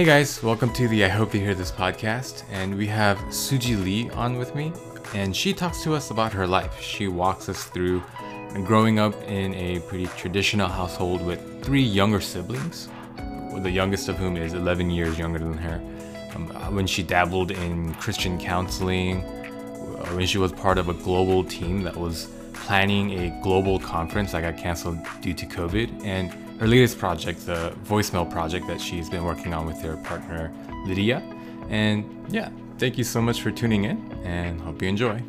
Hey guys, welcome to the I Hope You Hear This podcast. And we have Suji Lee on with me, and she talks to us about her life. She walks us through growing up in a pretty traditional household with three younger siblings, the youngest of whom is 11 years younger than her. Um, when she dabbled in Christian counseling, uh, when she was part of a global team that was planning a global conference that got canceled due to COVID, and her latest project, the voicemail project that she's been working on with her partner Lydia. And yeah, thank you so much for tuning in and hope you enjoy.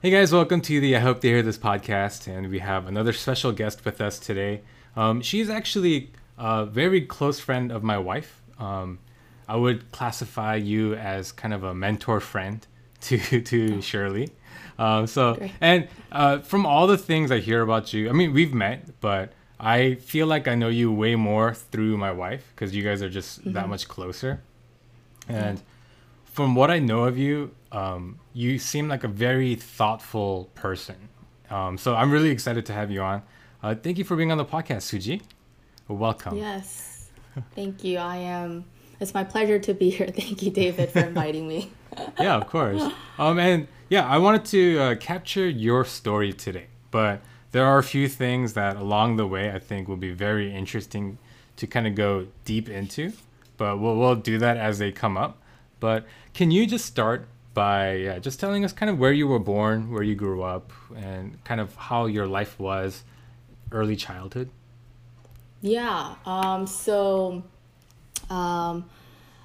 Hey guys, welcome to the I Hope They Hear This podcast, and we have another special guest with us today. Um, she's actually a very close friend of my wife. Um, I would classify you as kind of a mentor friend to to Shirley. Um, so Great. and uh, from all the things I hear about you, I mean we've met, but I feel like I know you way more through my wife because you guys are just mm-hmm. that much closer. And yeah. from what I know of you, um, you seem like a very thoughtful person. Um, so I'm really excited to have you on. Uh, thank you for being on the podcast, Suji. Welcome. Yes. Thank you. I am. It's my pleasure to be here. Thank you, David, for inviting me. yeah, of course. Um, and yeah, I wanted to uh, capture your story today, but there are a few things that along the way I think will be very interesting to kind of go deep into. But we'll we'll do that as they come up. But can you just start by yeah, just telling us kind of where you were born, where you grew up, and kind of how your life was early childhood? Yeah. Um, so, um,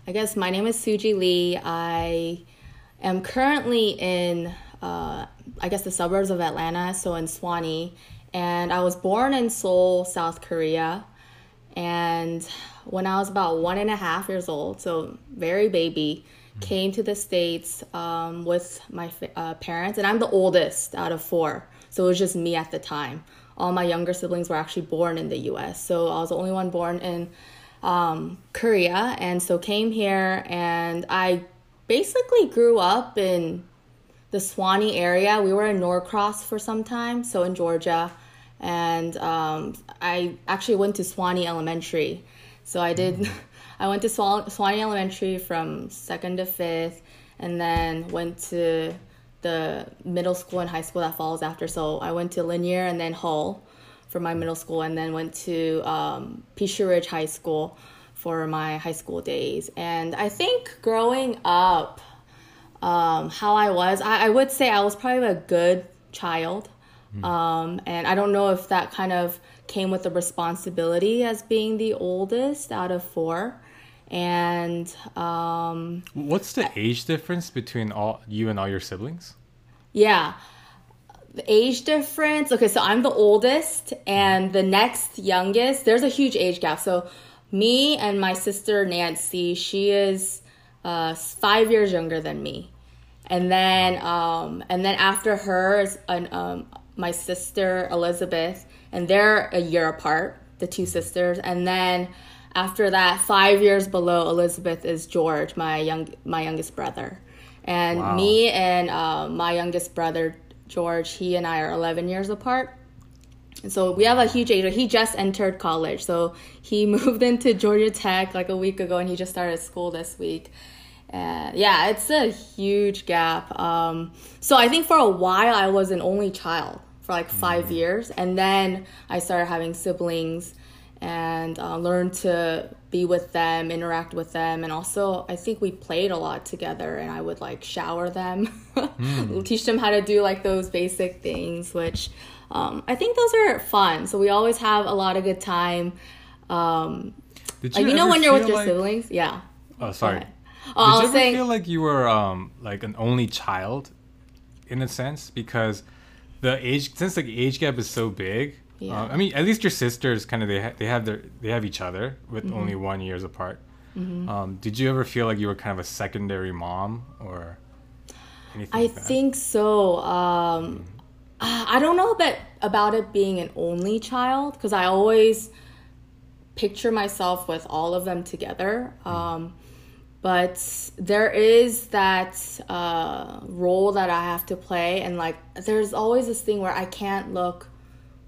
I guess my name is Suji Lee. I am currently in, uh, I guess, the suburbs of Atlanta, so in Suwanee. And I was born in Seoul, South Korea. And when I was about one and a half years old, so very baby, came to the States um, with my uh, parents, and I'm the oldest out of four. So it was just me at the time. All my younger siblings were actually born in the US. So I was the only one born in um, Korea, and so came here, and I basically grew up in the Suwanee area. We were in Norcross for some time, so in Georgia, and um, I actually went to Suwanee Elementary. So I did. Mm-hmm. I went to Swan, Suwanee Elementary from second to fifth, and then went to the middle school and high school that follows after. So I went to Lanier and then Hull for my middle school, and then went to um, Ridge High School for my high school days. And I think growing up, um, how I was, I, I, would say I was probably a good child. Mm. Um, and I don't know if that kind of came with the responsibility as being the oldest out of four. And um, what's the age difference between all you and all your siblings? Yeah the age difference. Okay so i'm the oldest and the next youngest. There's a huge age gap. So me and my sister nancy she is uh, five years younger than me. And then um, and then after her is an, um, my sister elizabeth and they're a year apart the two sisters. And then after that five years below elizabeth is george my young my youngest brother. And wow. me and uh, my youngest brother George, he and I are 11 years apart. And so we have a huge age. He just entered college. So he moved into Georgia Tech like a week ago and he just started school this week. Uh, yeah, it's a huge gap. Um, so I think for a while I was an only child for like 5 mm-hmm. years. And then I started having siblings and uh, learned to be with them, interact with them, and also I think we played a lot together. And I would like shower them, mm. teach them how to do like those basic things, which um, I think those are fun. So we always have a lot of good time. Um, Did you, like, you know when you're with your like... siblings, yeah. Oh, sorry. Oh, Did you ever saying... feel like you were um, like an only child, in a sense, because the age since the age gap is so big yeah. Uh, I mean, at least your sisters kind of they ha- they have their they have each other with mm-hmm. only one years apart. Mm-hmm. Um, did you ever feel like you were kind of a secondary mom or anything? I like think so. Um, mm. I don't know about about it being an only child because I always picture myself with all of them together. Mm. Um, but there is that uh, role that I have to play, and like there's always this thing where I can't look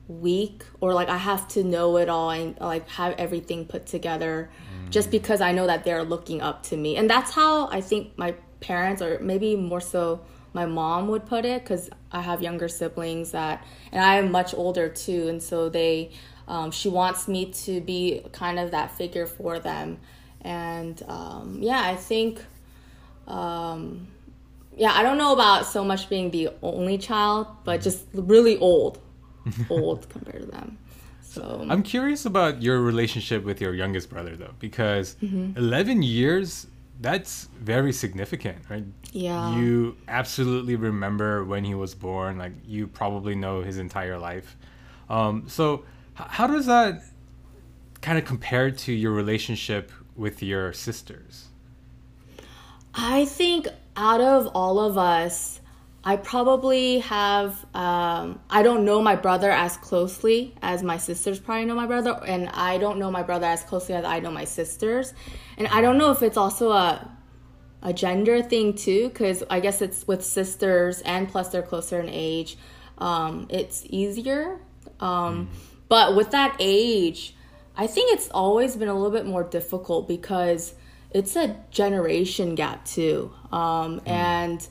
weak or like I have to know it all and like have everything put together mm. just because I know that they're looking up to me. And that's how I think my parents or maybe more so my mom would put it because I have younger siblings that and I am much older too and so they um, she wants me to be kind of that figure for them and um, yeah I think um, yeah I don't know about so much being the only child but just really old old compared to them. So I'm curious about your relationship with your youngest brother though, because mm-hmm. 11 years that's very significant, right? Yeah. You absolutely remember when he was born, like you probably know his entire life. Um, so h- how does that kind of compare to your relationship with your sisters? I think out of all of us, I probably have, um, I don't know my brother as closely as my sisters probably know my brother, and I don't know my brother as closely as I know my sisters. And I don't know if it's also a, a gender thing too, because I guess it's with sisters and plus they're closer in age, um, it's easier. Um, mm. But with that age, I think it's always been a little bit more difficult because it's a generation gap too. Um, mm. And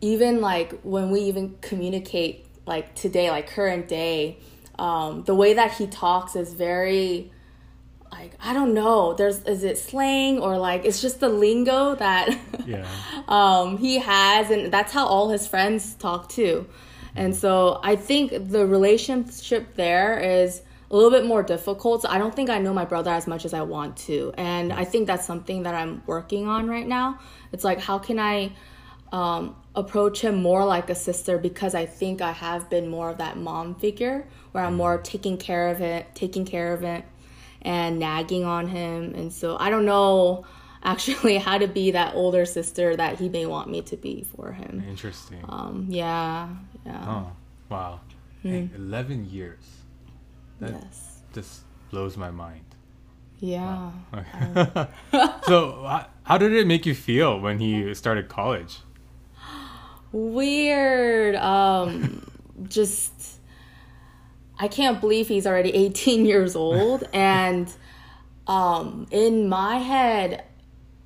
even like when we even communicate like today, like current day, um, the way that he talks is very like I don't know. There's is it slang or like it's just the lingo that yeah. um, he has, and that's how all his friends talk too. And so I think the relationship there is a little bit more difficult. So I don't think I know my brother as much as I want to, and I think that's something that I'm working on right now. It's like how can I um, approach him more like a sister because I think I have been more of that mom figure where I'm more taking care of it, taking care of it, and nagging on him. And so I don't know actually how to be that older sister that he may want me to be for him. Interesting. Um, yeah, yeah. Oh, wow. Mm. 11 years. That yes. just blows my mind. Yeah. Wow. Okay. so, how did it make you feel when he started college? Weird. Um, just I can't believe he's already 18 years old, and um, in my head,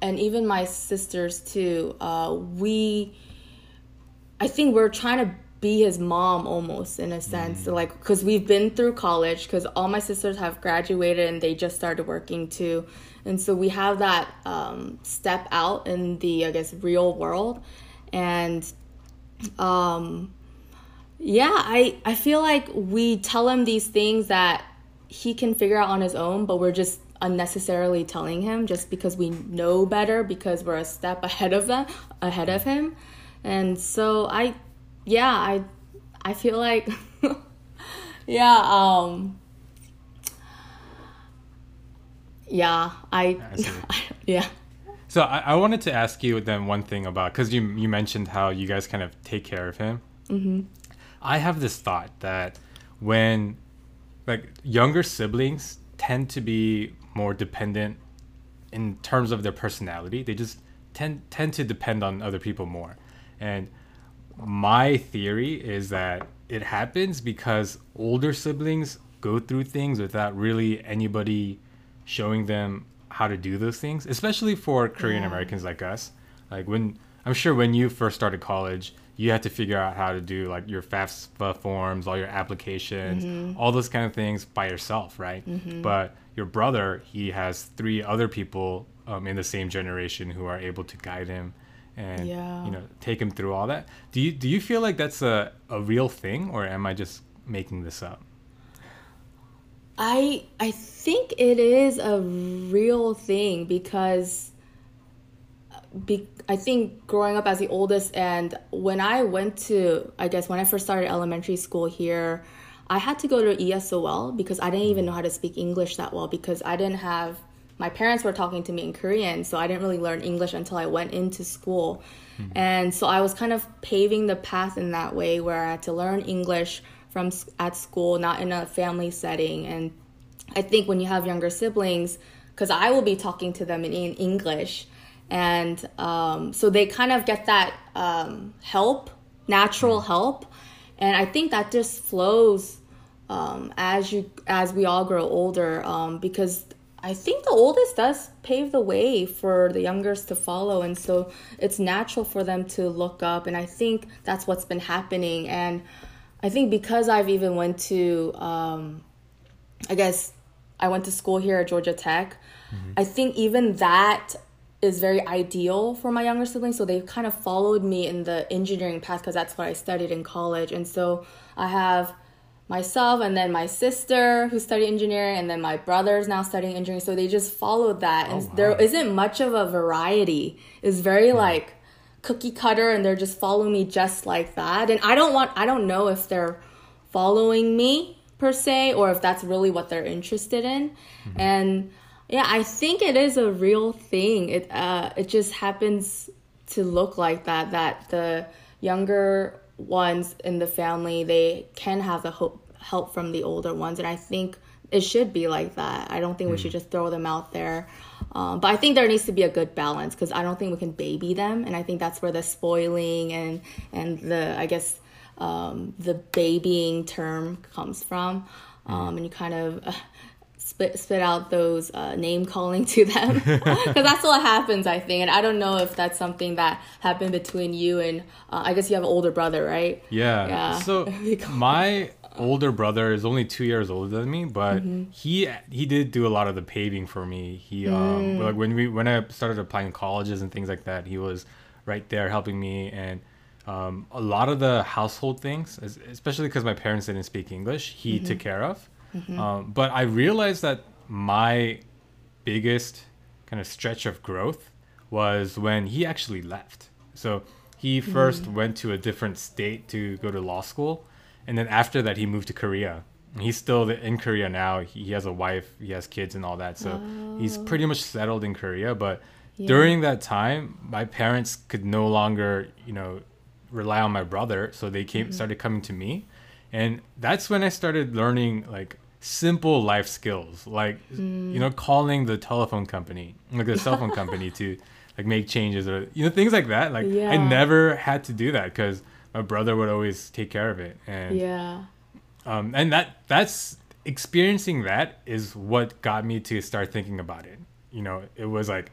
and even my sisters too, uh, we, I think we're trying to be his mom almost in a sense, mm. like because we've been through college, because all my sisters have graduated and they just started working too, and so we have that um, step out in the I guess real world, and um, yeah, I, I feel like we tell him these things that he can figure out on his own, but we're just unnecessarily telling him just because we know better because we're a step ahead of them ahead of him. And so I yeah, I I feel like yeah, um yeah, I, I yeah. So I, I wanted to ask you then one thing about because you you mentioned how you guys kind of take care of him. Mm-hmm. I have this thought that when like younger siblings tend to be more dependent in terms of their personality, they just tend tend to depend on other people more. And my theory is that it happens because older siblings go through things without really anybody showing them how to do those things, especially for Korean Americans like us. Like when I'm sure when you first started college, you had to figure out how to do like your FAFSA forms, all your applications, mm-hmm. all those kind of things by yourself, right? Mm-hmm. But your brother, he has three other people um, in the same generation who are able to guide him and yeah. you know take him through all that. Do you do you feel like that's a, a real thing, or am I just making this up? I I think it is a real thing because be, I think growing up as the oldest and when I went to I guess when I first started elementary school here, I had to go to ESOL because I didn't even know how to speak English that well because I didn't have my parents were talking to me in Korean, so I didn't really learn English until I went into school. Mm-hmm. And so I was kind of paving the path in that way where I had to learn English from at school, not in a family setting. And I think when you have younger siblings, because I will be talking to them in, in English, and um, so they kind of get that um, help, natural help, and I think that just flows um, as you as we all grow older um, because I think the oldest does pave the way for the youngest to follow, and so it's natural for them to look up, and I think that's what's been happening, and I think because I've even went to, um, I guess I went to school here at Georgia Tech. Mm-hmm. I think even that is very ideal for my younger siblings. So they've kind of followed me in the engineering path because that's what I studied in college. And so I have myself and then my sister who studied engineering and then my brother's now studying engineering. So they just followed that. And oh, wow. there isn't much of a variety. It's very yeah. like cookie cutter and they're just following me just like that. And I don't want I don't know if they're following me per se or if that's really what they're interested in. Mm-hmm. And yeah, I think it is a real thing. It uh, it just happens to look like that. That the younger ones in the family they can have the hope, help from the older ones, and I think it should be like that. I don't think mm. we should just throw them out there. Um, but I think there needs to be a good balance because I don't think we can baby them, and I think that's where the spoiling and and the I guess um, the babying term comes from. Um, and you kind of uh, spit spit out those uh, name calling to them. Because that's what happens i think. And i don't know if that's something that happened between you and uh, i guess you have an older brother right? Yeah, yeah. so my older brother is only two years older than me but mm-hmm. he he did do a lot of the paving for me he um mm. like when we when i started applying colleges and things like that he was right there helping me and um, a lot of the household things especially because my parents didn't speak english he mm-hmm. took care of Mm-hmm. Um, but I realized that my biggest kind of stretch of growth was when he actually left. So he 1st mm went to a different state to go to law school, and then after that he moved to Korea. He's still in Korea now. He has a wife, he has kids, and all that. So oh. he's pretty much settled in Korea. But yeah. during that time, my parents could no longer, you know, rely on my brother, so they came mm-hmm. started coming to me, and that's when I started learning like simple life skills like mm. you know calling the telephone company like the cell phone company to like make changes or you know things like that like yeah. i never had to do that because my brother would always take care of it and yeah um and that that's experiencing that is what got me to start thinking about it you know it was like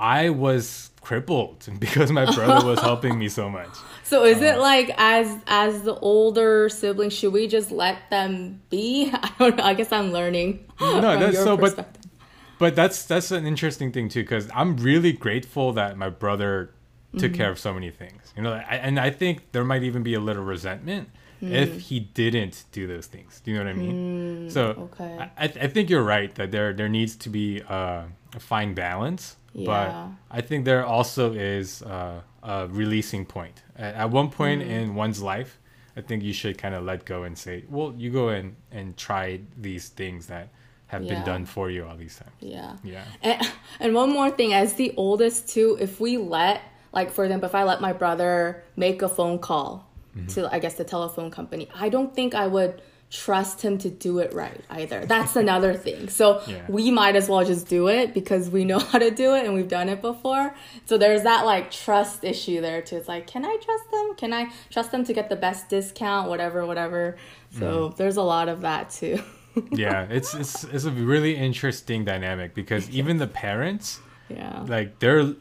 I was crippled because my brother was helping me so much. So is it like as as the older sibling, should we just let them be? I don't know. I guess I'm learning. No, that's so. But but that's that's an interesting thing too because I'm really grateful that my brother took mm-hmm. care of so many things. You know, I, and I think there might even be a little resentment mm. if he didn't do those things. Do you know what I mean? Mm, so okay. I, I think you're right that there there needs to be a fine balance yeah. But I think there also is uh, a releasing point. At, at one point mm. in one's life, I think you should kind of let go and say, well, you go in and try these things that have yeah. been done for you all these times. Yeah. Yeah. And, and one more thing, as the oldest too, if we let, like for example, if I let my brother make a phone call mm-hmm. to, I guess, the telephone company, I don't think I would trust him to do it right either. That's another thing. So yeah. we might as well just do it because we know how to do it and we've done it before. So there's that like trust issue there too. It's like, can I trust them? Can I trust them to get the best discount? Whatever, whatever. So mm. there's a lot of that too. yeah, it's it's it's a really interesting dynamic because even the parents, yeah, like they're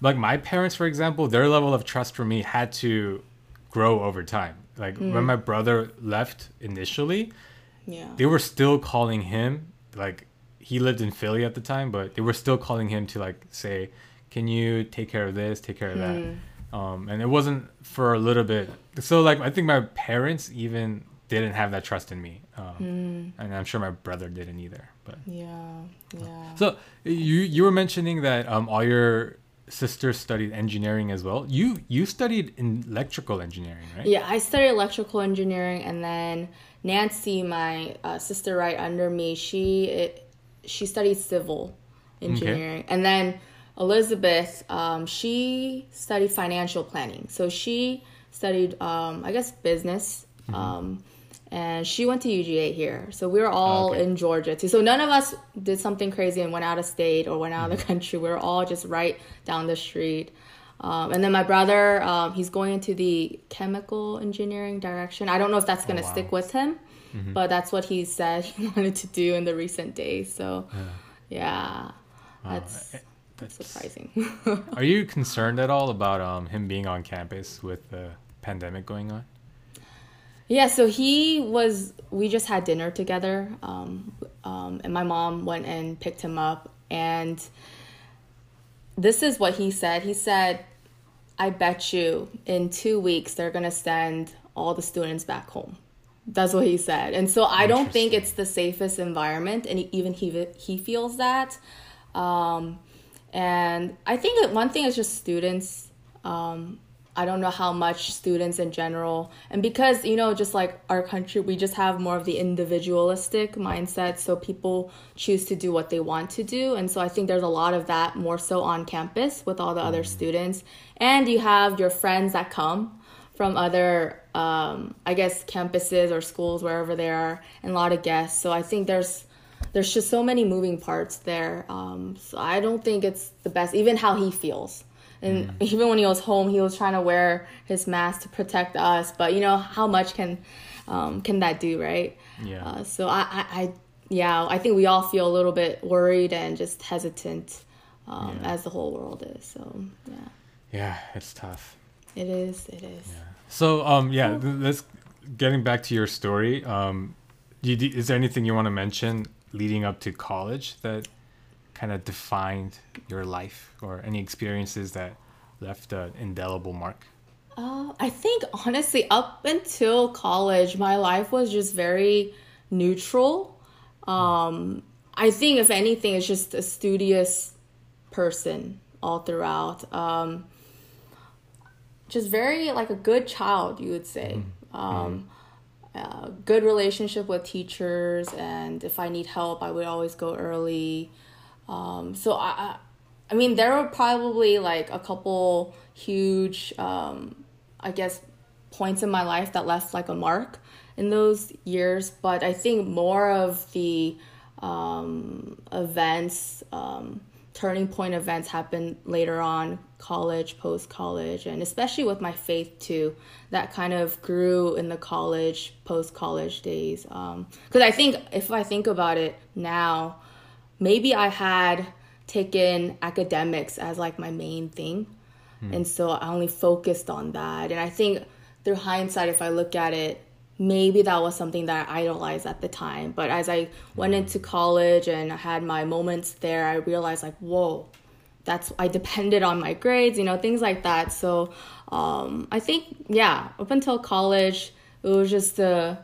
like my parents, for example, their level of trust for me had to grow over time like mm. when my brother left initially, yeah, they were still calling him. Like he lived in Philly at the time, but they were still calling him to like say, "Can you take care of this? Take care of that?" Mm. Um, and it wasn't for a little bit. So like I think my parents even didn't have that trust in me, um, mm. and I'm sure my brother didn't either. But yeah, yeah. So you you were mentioning that um, all your sister studied engineering as well. You you studied in electrical engineering, right? Yeah, I studied electrical engineering, and then Nancy, my uh, sister right under me, she it, she studied civil engineering, okay. and then Elizabeth, um, she studied financial planning. So she studied, um, I guess, business. Mm-hmm. Um, and she went to UGA here. So we were all Okay. in Georgia too. So none of us did something crazy and went out of state or went out Mm-hmm. of the country. We were all just right down the street. Um, and then my brother, um, he's going into the chemical engineering direction. I don't know if that's going to Oh, wow. stick with him, but that's what he said he wanted to do in the recent days. So, yeah, that's eh, That's- surprising. Are you concerned at all about um, him being on campus with the pandemic going on? Yeah, so he was. We just had dinner together, um, um, and my mom went and picked him up. And this is what he said. He said, "I bet you in two weeks they're gonna send all the students back home." That's what he said. And so I don't think it's the safest environment, and even he he feels that. Um, and I think that one thing is just students. Um, I don't know how much students in general, and because you know, just like our country, we just have more of the individualistic mindset. So people choose to do what they want to do, and so I think there's a lot of that more so on campus with all the other students. And you have your friends that come from other, um, I guess, campuses or schools wherever they are, and a lot of guests. So I think there's there's just so many moving parts there. Um, so I don't think it's the best. Even how he feels, and even when he was home, he was trying to wear his mask to protect us. But you know how much can um, can that do, right? Yeah. Uh, so I, I, I, yeah, I think we all feel a little bit worried and just hesitant, um, Yeah. as the whole world is. So yeah, Yeah, it's tough. it is. It is. Yeah. So um yeah, th- let's getting back to your story. Um, you, is there anything you want to mention leading up to college that kind of defined your life, or any experiences that left an indelible mark? Uh, I think honestly, up until college, my life was just very neutral. Um, I think if anything, it's just a studious person all throughout. Um, just very like a good child, you would say. Um, uh, good relationship with teachers, and if I need help, I would always go early. Um, so I, I, mean, there were probably like a couple huge, um, I guess, points in my life that left like a mark in those years. But I think more of the um, events, um, turning point events happened later on, college, post college, and especially with my faith too. That kind of grew in the college, post college days. Because I think if I think about it now, maybe I had taken academics as like my main thing. And so I only focused on that. And I think through hindsight, if I look at it, maybe that was something that I idolized at the time. But as I went into college and I had my moments there, I realized like, whoa, that's I depended on my grades, you know, things like that. So um, I think yeah, up until college, it was just a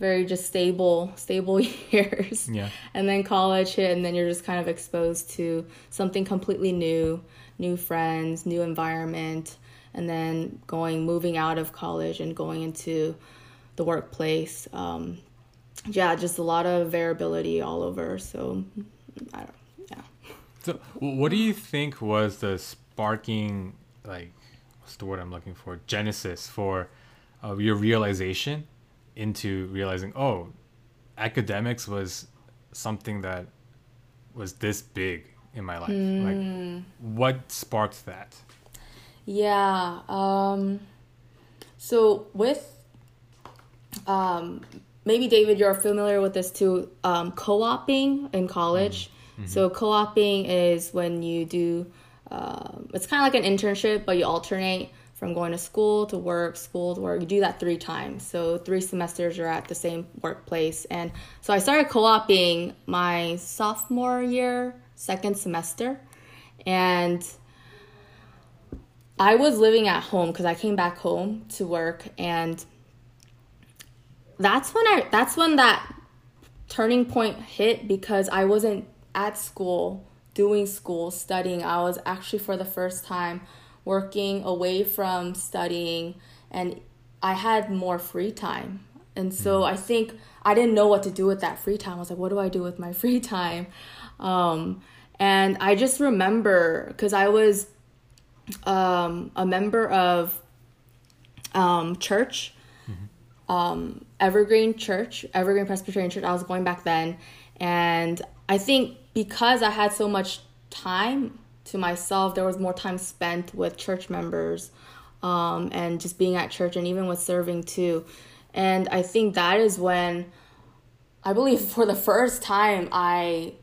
very just stable, stable years. Yeah. And then college hit, and then you're just kind of exposed to something completely new, new friends, new environment, and then going, moving out of college and going into the workplace. Um, yeah, just a lot of variability all over. So, I don't, yeah. So, what do you think was the sparking, like, what's the word I'm looking for? Genesis for uh, your realization into realizing, oh, academics was something that was this big in my life. Like, what sparked that? Yeah. Um, so with um, maybe David, you're familiar with this too. Um, co-oping in college. So co-oping is when you do. Uh, it's kind of like an internship, but you alternate from going to school to work, school to work. You do that three times. So three semesters you're at the same workplace. And so I started co-oping my sophomore year, second semester, and I was living at home because I came back home to work and that's when I that's when that turning point hit because I wasn't at school doing school studying. I was actually for the first time working away from studying and I had more free time. And so I think I didn't know what to do with that free time. I was like, what do I do with my free time? Um, and I just remember because I was um, a member of um, church um, Evergreen Church, Evergreen Presbyterian Church. I was going back then, and I think because I had so much time to myself, there was more time spent with church members, um, and just being at church, and even with serving too. And I think that is when I believe for the first time I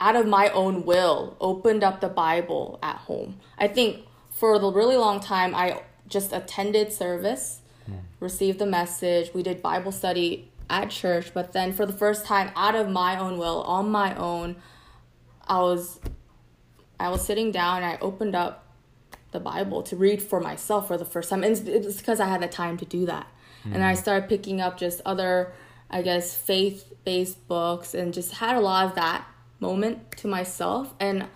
out of my own will opened up the Bible at home. I think for a really long time I just attended service, mm. received the message, we did Bible study at church, but then for the first time out of my own will, on my own, I was I was sitting down and I opened up the Bible to read for myself for the first time. And it's because I had the time to do that. Mm. And I started picking up just other I guess, faith based books and just had a lot of that moment to myself. And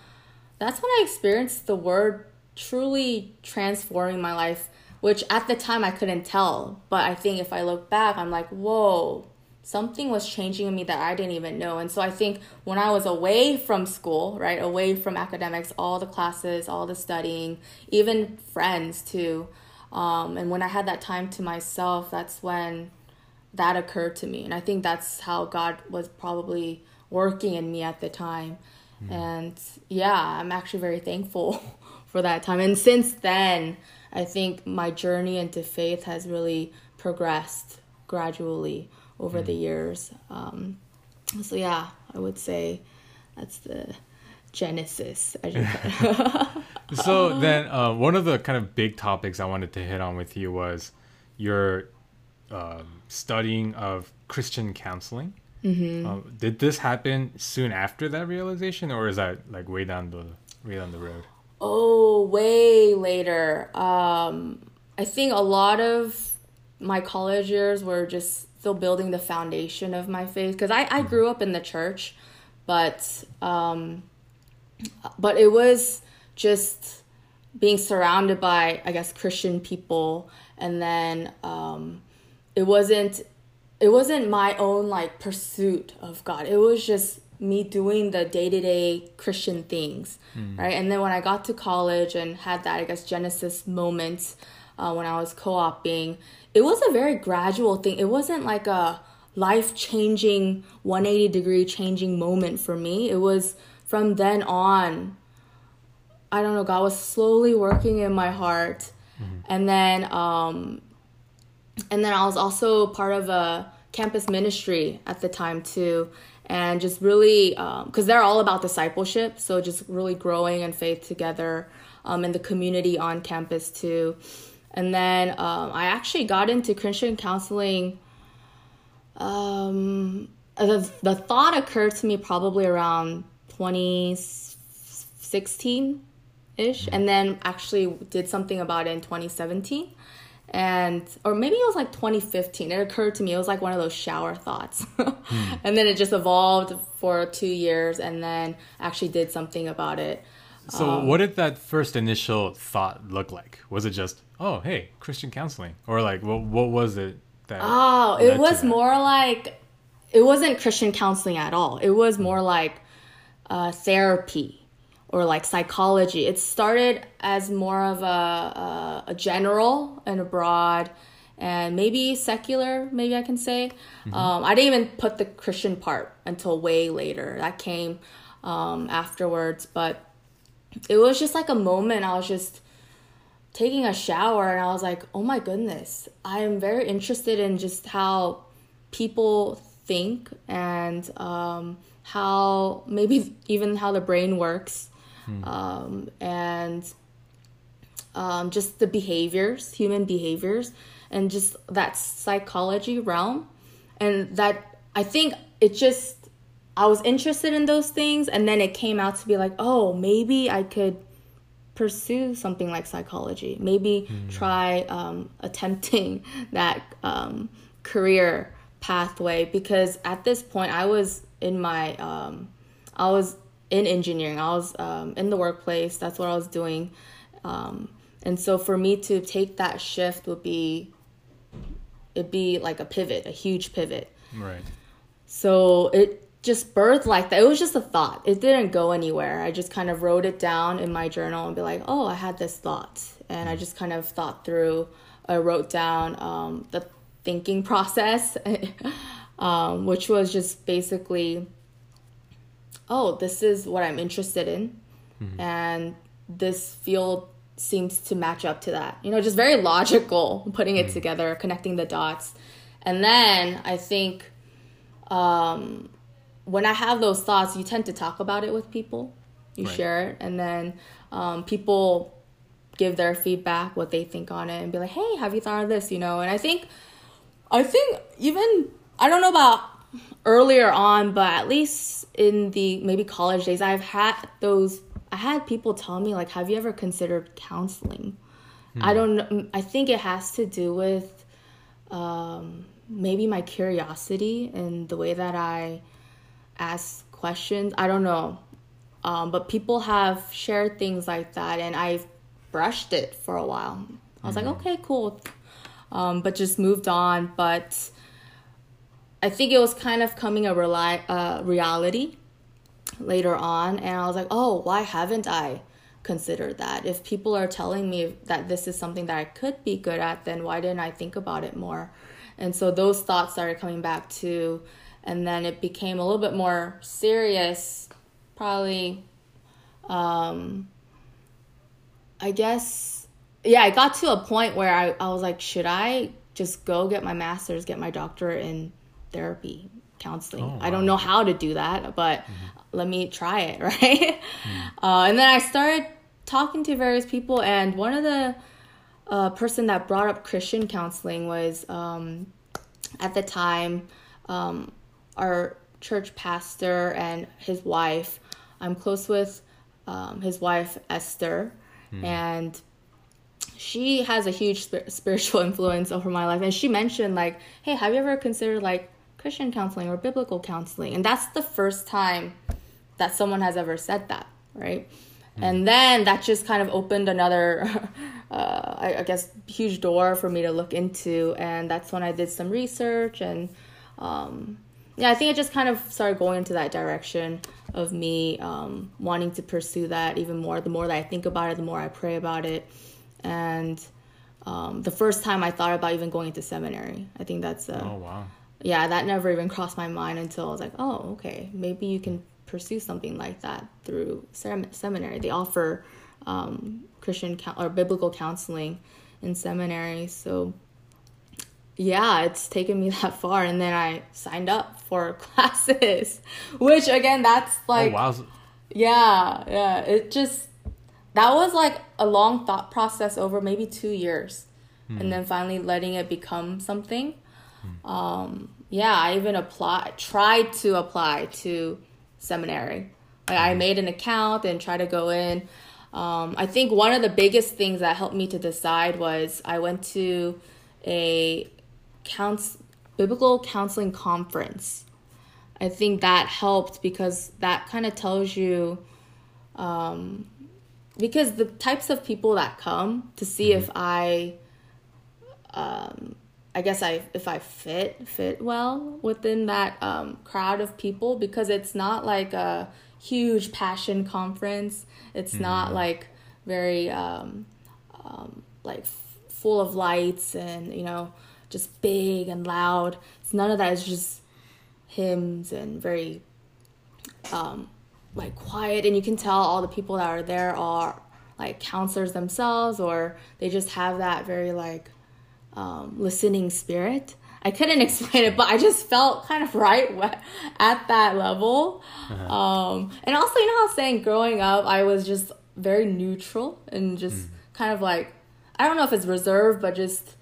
that's when I experienced the word truly transforming my life, which at the time I couldn't tell. But I think if I look back, I'm like, whoa, something was changing in me that I didn't even know. And so I think when I was away from school, right, away from academics, all the classes, all the studying, even friends too. Um, and when I had that time to myself, that's when that occurred to me. And I think that's how God was probably working in me at the time. Mm. And yeah, I'm actually very thankful for that time. And since then, I think my journey into faith has really progressed gradually over mm. the years. Um, so yeah, I would say that's the genesis. so then, uh, one of the kind of big topics I wanted to hit on with you was your um, studying of Christian counseling. Mm-hmm. Um, did this happen soon after that realization, or is that like way down the way down the road? Oh, way later. Um, I think a lot of my college years were just still building the foundation of my faith because I, I grew up in the church, but um, but it was just being surrounded by I guess Christian people, and then um, it wasn't it wasn't my own like pursuit of God. It was just me doing the day-to-day Christian things, mm. right? And then when I got to college and had that I guess Genesis moment uh, when I was co-oping, it was a very gradual thing. It wasn't like a life-changing 180 degree changing moment for me. It was from then on I don't know, God was slowly working in my heart. Mm-hmm. And then um and then I was also part of a campus ministry at the time too, and just really because um, they're all about discipleship, so just really growing in faith together um, in the community on campus too. And then um, I actually got into Christian counseling. Um, the, the thought occurred to me probably around 2016 ish, and then actually did something about it in 2017 and or maybe it was like 2015 it occurred to me it was like one of those shower thoughts. Hmm. and then it just evolved for two years and then actually did something about it. So um, what did that first initial thought look like? Was it just oh hey christian counseling or like what, what was it that oh it was more like it wasn't christian counseling at all it was more like uh, therapy or like psychology. It started as more of a, a, a general and a broad and maybe secular, maybe I can say. Mm-hmm. Um, I didn't even put the Christian part until way later. That came um, afterwards, but it was just like a moment. I was just taking a shower and I was like, oh my goodness, I am very interested in just how people think and um, how maybe even how the brain works Hmm. um, and um, just the behaviors, human behaviors, and just that psychology realm. And that I think it just, I was interested in those things, and then it came out to be like, oh, maybe I could pursue something like psychology. Maybe mm. try um, attempting that um, career pathway because at this point I was in my um, I was in engineering. I was um, in the workplace. That's what I was doing. Um, and so for me to take that shift would be, it'd be like a pivot, a huge pivot. Right. So it just birthed like that. It was just a thought. It didn't go anywhere. I just kind of wrote it down in my journal and be like, oh, I had this thought. And I mm. just kind of thought through, I wrote down um, the thinking process, um, which was just basically, oh, this is what I'm interested in, mm-hmm. and this field seems to match up to that. You know, just very logical, putting it mm-hmm. together, connecting the dots, and then I think um, when I have those thoughts, you tend to talk about it with people. You right. share it, and then um, people give their feedback, what they think on it, and be like, "Hey, have you thought of this?" You know, and I think, I think even I don't know about earlier on, but at least in the maybe college days, I've had those. I had people tell me like, "Have you ever considered counseling?" Hmm. I don't. I think it has to do with um, maybe my curiosity and the way that I ask questions. I don't know. Um, but people have shared things like that, and I've brushed it for a while. I was mm-hmm. like, okay, cool. Um, but just moved on. But I think it was kind of coming a rely, uh, reality later on. And I was like, oh, why haven't I considered that? If people are telling me that this is something that I could be good at, then why didn't I think about it more? And so those thoughts started coming back too. And then it became a little bit more serious probably um I guess yeah, I got to a point where I, I was like, should I just go get my master's, get my doctorate in therapy counseling? Oh, wow. I don't know how to do that, but mm-hmm. let me try it, right? Mm. Uh, and then I started talking to various people, and one of the uh, person that brought up Christian counseling was um, at the time um, our church pastor and his wife I'm close with um, his wife Esther, mm. and she has a huge sp- spiritual influence over my life. And she mentioned like, "Hey, have you ever considered like Christian counseling or biblical counseling?" And that's the first time that someone has ever said that, right? Mm. And then that just kind of opened another, uh, I, I, guess, huge door for me to look into. And that's when I did some research and. Um, yeah, I think it just kind of started going into that direction of me um, wanting to pursue that even more. The more that I think about it, the more I pray about it. And um, the first time I thought about even going into seminary, I think that's a, oh wow, yeah, that never even crossed my mind until I was like, oh, okay, maybe you can pursue something like that through sem- seminary. They offer um, Christian or biblical counseling in seminary, so yeah, it's taken me that far. And then I signed up for classes, which again, that's oh, like, oh, wow. yeah, yeah. It just, that was like a long thought process over maybe two years. Hmm. And then finally letting it become something. Hmm. Um, yeah, I even applied, tried to apply to seminary. Like I hmm. made an account and tried to go in. Um, I think one of the biggest things that helped me to decide was I went to a counts biblical counseling conference. I think that helped because that kind of tells you um, because the types of people that come to see mm-hmm. if I um, I guess I if I fit fit well within that um, crowd of people because it's not like a huge passion conference. It's mm-hmm. not like very um, um, like f- full of lights and you know just big and loud. It's none of that. It's just hymns and very um, like quiet. And you can tell all the people that are there are like counselors themselves, or they just have that very like um, listening spirit. I couldn't explain it, but I just felt kind of right at that level. Uh-huh. Um, and also, you know how I was saying growing up, I was just very neutral and just mm. kind of like, I don't know if it's reserved, but just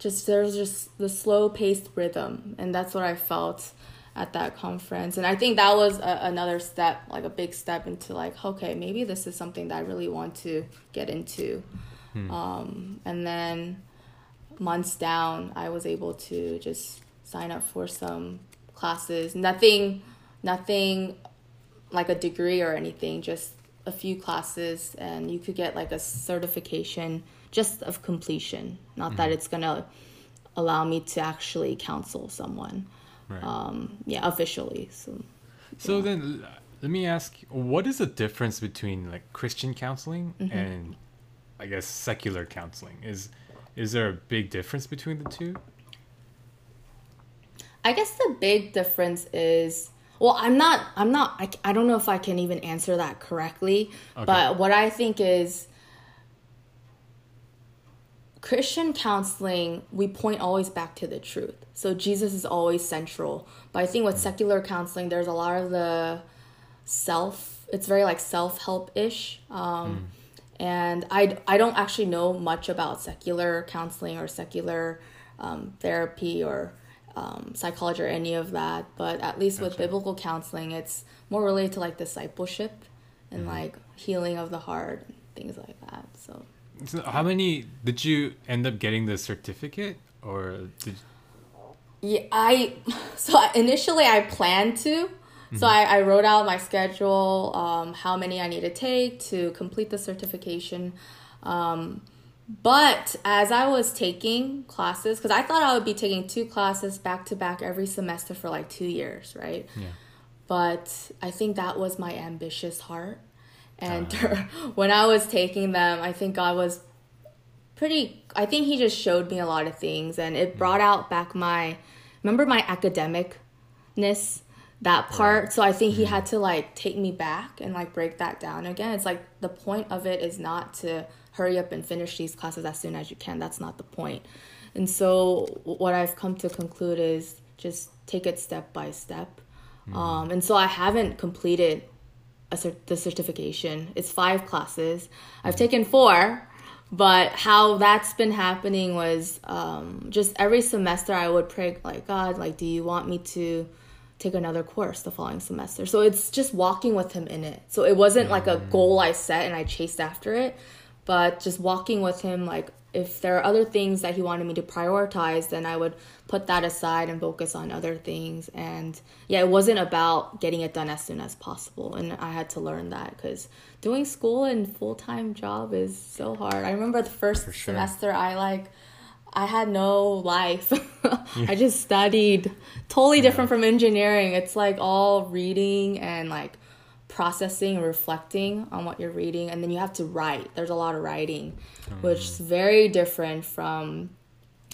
just there's just the slow paced rhythm and that's what i felt at that conference. And i think that was a, another step like a big step into like okay maybe this is something that i really want to get into. Hmm. um, and then months down i was able to just sign up for some classes. Nothing nothing like a degree or anything just a few classes and you could get like a certification just of completion. Not mm-hmm. that it's gonna allow me to actually counsel someone. Right. Um, yeah, officially. So. So yeah. then, let me ask: What is the difference between like Christian counseling mm-hmm. and, I guess, secular counseling? Is is there a big difference between the two? I guess the big difference is well, I'm not I'm not I, I don't know if I can even answer that correctly, okay. but what I think is Christian counseling, we point always back to the truth. So Jesus is always central. But I think with secular counseling, there's a lot of the self, it's very like self help ish. Um, mm. And I, I don't actually know much about secular counseling or secular um, therapy or um, psychology or any of that. But at least with biblical counseling, it's more related to like discipleship and mm. like healing of the heart, things like that. So. So how many did you end up getting the certificate or did yeah I so initially I planned to. Mm-hmm. so I, I wrote out my schedule um, how many I need to take to complete the certification. Um, but as I was taking classes because I thought I would be taking two classes back to back every semester for like two years right? Yeah. But I think that was my ambitious heart and uh, when I was taking them, I think God was pretty, I think He just showed me a lot of things and it brought out back my, remember my academicness? that part so i think he mm-hmm. had to like take me back and like break that down again it's like the point of it is not to hurry up and finish these classes as soon as you can that's not the point. and so what i've come to conclude is just take it step by step mm. um, and so i haven't completed cert- the certification. It's five classes. I've taken four, but how that's been happening was um, just every semester I would pray like God, like, do you want me to take another course the following semester? So it's just walking with Him in it. So it wasn't like a goal I set and I chased after it, but just walking with Him like if there are other things that he wanted me to prioritize, then I would put that aside and focus on other things. And yeah, it wasn't about getting it done as soon as possible. And I had to learn that because doing school and full time job is so hard. I remember the first sure. semester, I like, I had no life. I just studied totally different from engineering. It's like all reading and like processing and reflecting on what you're reading and then you have to write. There's a lot of writing mm. which is very different from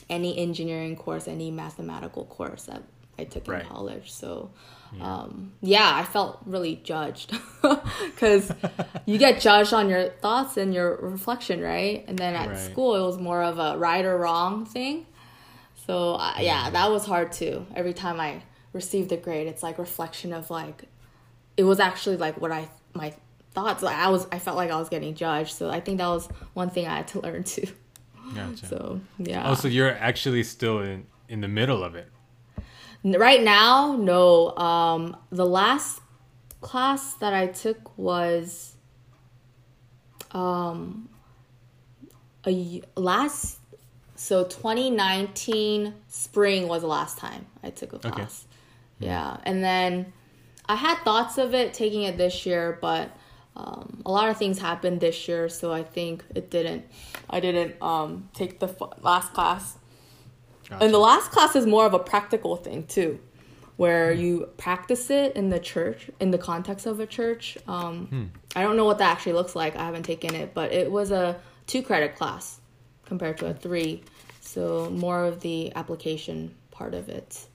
any engineering course any mathematical course that i took in college. So yeah. Um, yeah i felt really judged because you get judged on your thoughts and your reflection right? And then at right. school it was more of a right or wrong thing. So uh, yeah that was hard too. Every time i received a grade it's like reflection of like it was actually like what I my thoughts. Like I was, I felt like I was getting judged. So I think that was one thing I had to learn too. Gotcha. So yeah. Oh, so you're actually still in in the middle of it. Right now, no. Um, the last class that I took was um a last so 2019 spring was the last time I took a class. Okay. Yeah, and then I had thoughts of it taking it this year, but um, a lot of things happened this year, so I think it didn't. I didn't um, take the f- last class. Gotcha. And the last class is more of a practical thing too, where hmm. you practice it in the church, in the context of a church. Um, hmm. I don't know what that actually looks like. I haven't taken it, but it was a two credit class compared to a three, so more of the application part of it.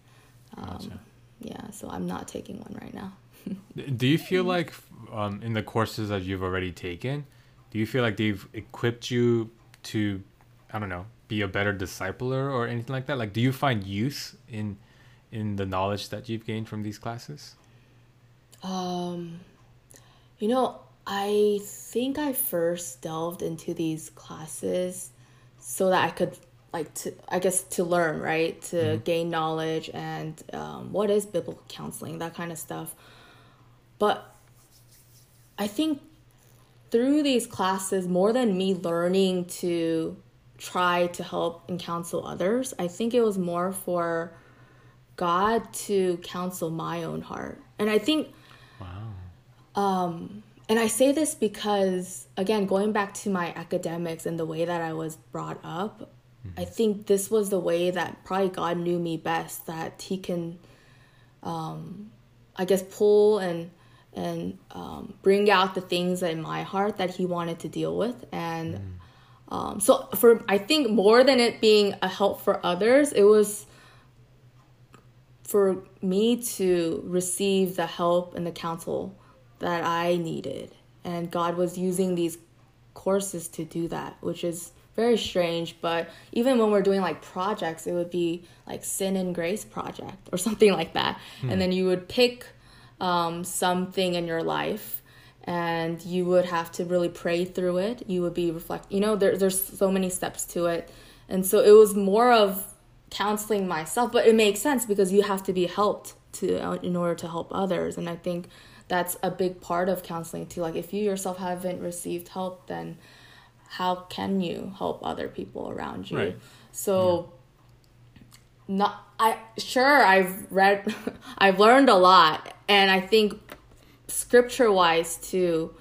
Um, gotcha yeah, so I'm not taking one right now. do you feel like um, in the courses that you've already taken, do you feel like they've equipped you to, I don't know, be a better discipler or anything like that? Like, do you find use in in the knowledge that you've gained from these classes? Um, you know, I think I first delved into these classes so that I could like to i guess to learn right? To mm-hmm. gain knowledge and um, what is biblical counseling that kind of stuff. But i think through these classes more than me learning to try to help and counsel others i think it was more for god to counsel my own heart. And i think wow. um and I say this because, again, going back to my academics and the way that I was brought up, I think this was the way that probably God knew me best that He can, um, I guess, pull and and um, bring out the things in my heart that He wanted to deal with. And mm. um, so, for I think more than it being a help for others, it was for me to receive the help and the counsel that I needed. And God was using these courses to do that, which is very strange. But even when we're doing like projects, it would be like Sin and Grace Project or something like that. Hmm. And then you would pick um, something in your life and you would have to really pray through it. You would be reflect, you know, there, there's so many steps to it. And so it was more of counseling myself, but it makes sense because you have to be helped to uh, in order to help others. And I think that's a big part of counseling too. Like if you yourself haven't received help, then how can you help other people around you? Right. So yeah. not I sure I've read I've learned a lot and I think scripture wise too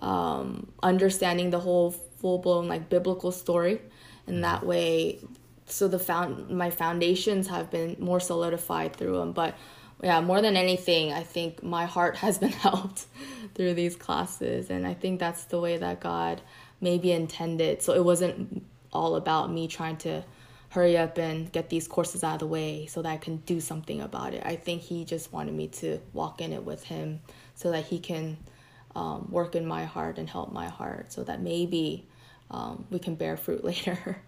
um, understanding the whole full blown like biblical story in mm-hmm. that way so the found my foundations have been more solidified through them but yeah, more than anything, I think my heart has been helped through these classes. And I think that's the way that God maybe intended. So it wasn't all about me trying to hurry up and get these courses out of the way so that I can do something about it. I think He just wanted me to walk in it with Him so that He can um, work in my heart and help my heart so that maybe um, we can bear fruit later.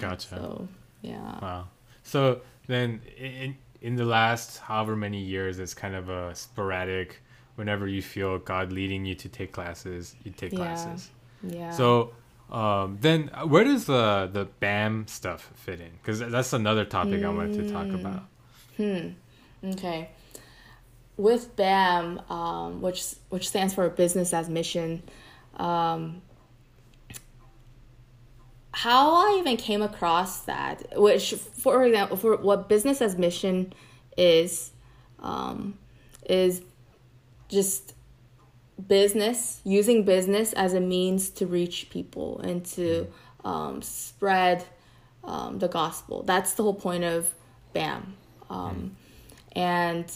Gotcha. So, yeah. Wow. So then, in, in the last however many years, it's kind of a sporadic. Whenever you feel God leading you to take classes, you take yeah. classes. Yeah. So um, then, uh, where does the the BAM stuff fit in? Because that's another topic mm. I wanted to talk hmm. about. Hmm. Okay. With BAM, um, which which stands for Business as Mission, um, how I even came across that, which, for example, for what business as mission is, um, is just business using business as a means to reach people and to um, spread um, the gospel. That's the whole point of BAM. Um, and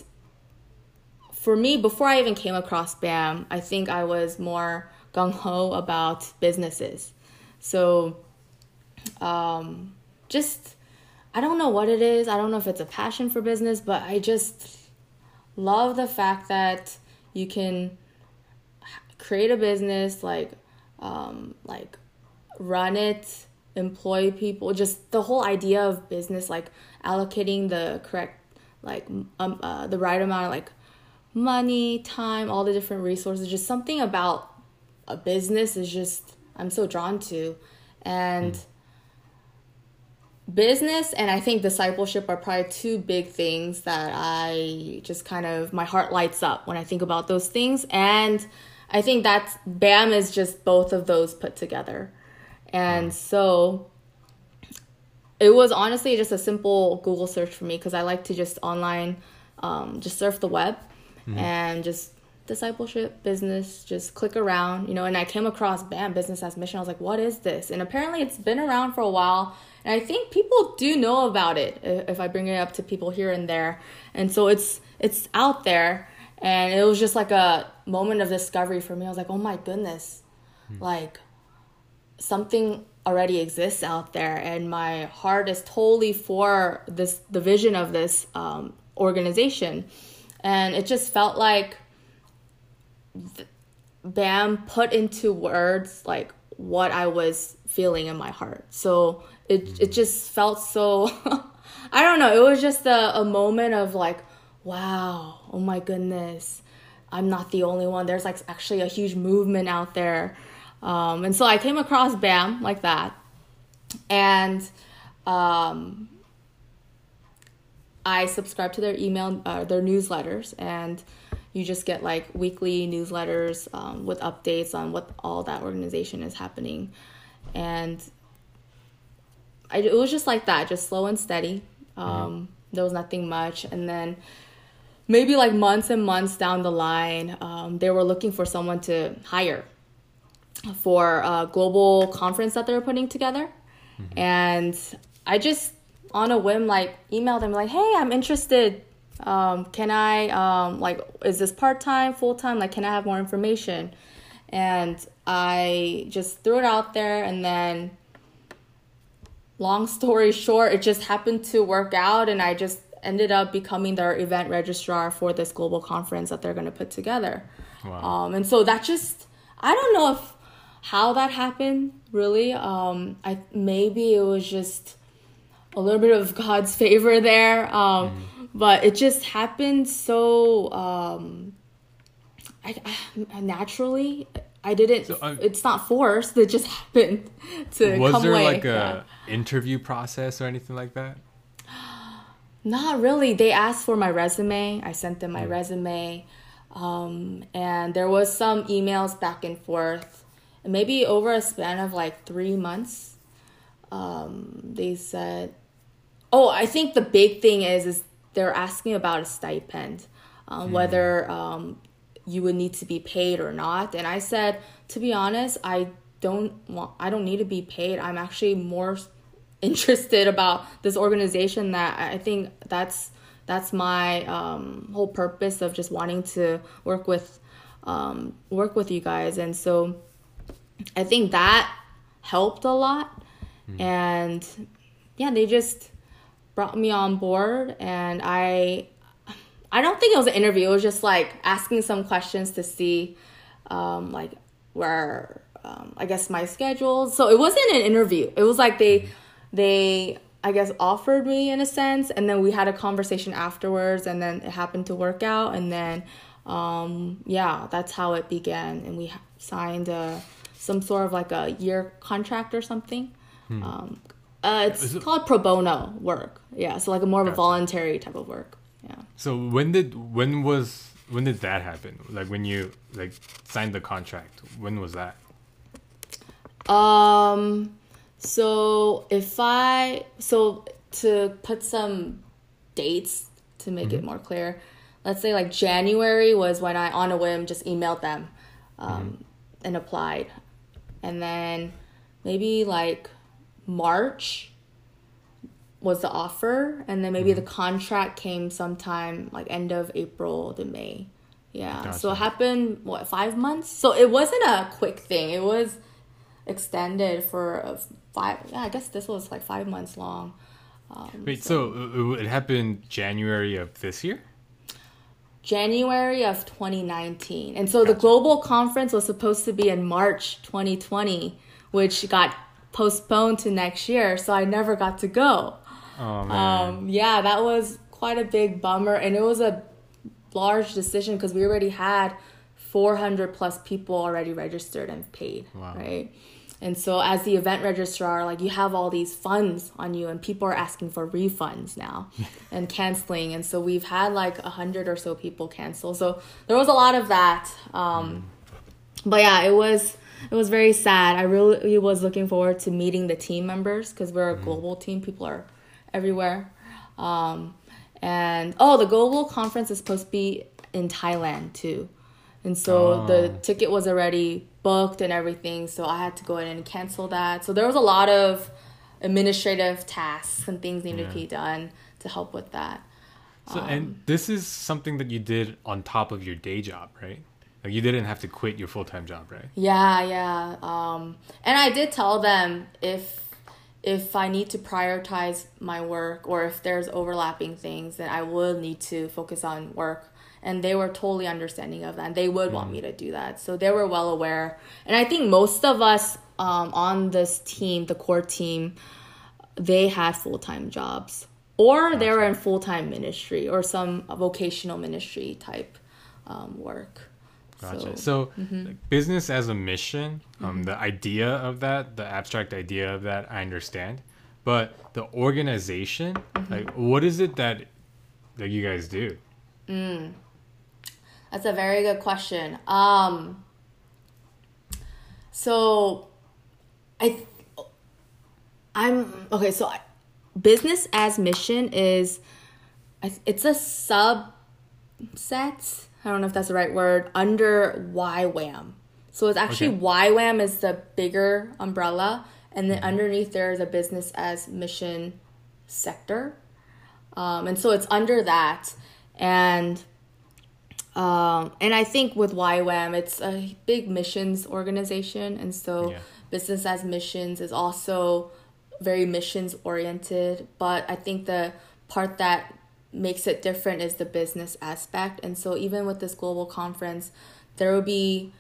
for me, before I even came across BAM, I think I was more gung ho about businesses. So um, just I don't know what it is. I don't know if it's a passion for business, but I just love the fact that you can create a business like um, like run it employ people just the whole idea of business like allocating the correct like um, uh, the right amount of like money time all the different resources just something about a business is just i'm so drawn to. And mm business and I think discipleship are probably two big things that I just kind of my heart lights up when I think about those things. And I think that's BAM is just both of those put together. And so it was honestly just a simple Google search for me because I like to just online um, just surf the web mm-hmm. and just discipleship business just click around you know and i came across bam business as mission i was like what is this and apparently it's been around for a while and I think people do know about it if I bring it up to people here and there. And so it's it's out there and it was just like a moment of discovery for me. I was like, "Oh my goodness." Hmm. Like something already exists out there and my heart is totally for this the vision of this um, organization and it just felt like bam put into words like what i was feeling in my heart so it it just felt so I don't know, it was just a, a moment of like, wow, oh my goodness. I'm not the only one. There's like actually a huge movement out there. Um, and so I came across BAM like that. And um, I subscribe to their email, uh, their newsletters, and you just get like weekly newsletters um, with updates on what all that organization is happening. And I, it was just like that, just slow and steady. Um, mm-hmm. There was nothing much. And then maybe like months and months down the line, um, they were looking for someone to hire for a global conference that they were putting together. Mm-hmm. And I just, on a whim, like emailed them, like, hey, I'm interested. Um, can I, um, like, is this part time, full time? Like, can I have more information? And I just threw it out there and then long story short, it just happened to work out, and I just ended up becoming their event registrar for this global conference that they're going to put together. Wow. Um, and so that just, I don't know if how that happened really. Um, I maybe it was just a little bit of God's favor there. Um, mm. But it just happened so um, I, I, naturally. I didn't. So, uh, it's not forced. It just happened to was come there away. like a yeah. interview process or anything like that? Not really. They asked for my resume. I sent them my mm. resume. Um, and there was some emails back and forth. Maybe over a span of like three months, um, they said, "Oh, I think the big thing is is they're asking about a stipend, um, mm. whether um, you would need to be paid or not." And I said, to be honest, I don't want, I don't need to be paid. I'm actually more interested about this organization that I think that's that's my um, whole purpose of just wanting to work with um, work with you guys. And so I think that helped a lot. Mm. and yeah they just brought me on board and I I don't think it was an interview. It was just like asking some questions to see um, like where um, I guess my schedule. So it wasn't an interview. It was like they they I guess offered me in a sense and then we had a conversation afterwards and then it happened to work out and then um, yeah that's how it began and we signed a, some sort of like a year contract or something. Hmm. um, uh, it's it- called pro bono work. Yeah so like a more of a voluntary type of work. Yeah. So when did when was when did that happen? Like when you like signed the contract when was that? Um so if I so to put some dates to make mm-hmm. it more clear, let's say like January was when I on a whim just emailed them um, mm-hmm. and applied, and then maybe like March was the offer, and then maybe mm-hmm. the contract came sometime like end of April to May. Yeah, gotcha. so it happened what five months. So it wasn't a quick thing. It was extended for five. Yeah, I guess this was like five months long. Um, Wait, so, so it happened January of this year? January of 2019. And so gotcha. the global conference was supposed to be in March 2020, which got postponed to next year. So I never got to go. Oh, man. Um, yeah, that was quite a big bummer. And it was a large decision because we already had 400 plus people already registered and paid, wow. right? And so, as the event registrar, like you have all these funds on you, and people are asking for refunds now and canceling. And so, we've had like a hundred or so people cancel. So, there was a lot of that. Um, mm. But yeah, it was it was very sad. I really was looking forward to meeting the team members because we're a mm. global team. People are everywhere. Um, and oh, the global conference is supposed to be in Thailand too. And so oh. the ticket was already booked and everything. So I had to go in and cancel that. So there was a lot of administrative tasks and things needed yeah. to be done to help with that. So um, and this is something that you did on top of your day job, right? Like you didn't have to quit your full time job, right? Yeah, yeah. Um, and I did tell them if if I need to prioritize my work or if there's overlapping things, then I will need to focus on work and they were totally understanding of that and they would mm. want me to do that so they were well aware and i think most of us um, on this team the core team they had full-time jobs or gotcha. they were in full-time ministry or some vocational ministry type um, work Gotcha. So, so mm-hmm. business as a mission, um, mm-hmm. the idea of that, the abstract idea of that, I understand. But the organization, mm-hmm. like, what is it that that you guys do? Mm. That's a very good question. Um, so I I'm okay, so I, business as mission is it's a subset. I don't know if that's the right word under YWAM. So it's actually okay. YWAM is the bigger umbrella, and then mm-hmm. underneath there is a business as mission sector, um, and so it's under that. And um, and I think with YWAM, it's a big missions organization. And so yeah. Business as Missions is also very missions oriented. But I think the part that makes it different is the business aspect. And so even with this global conference, there will be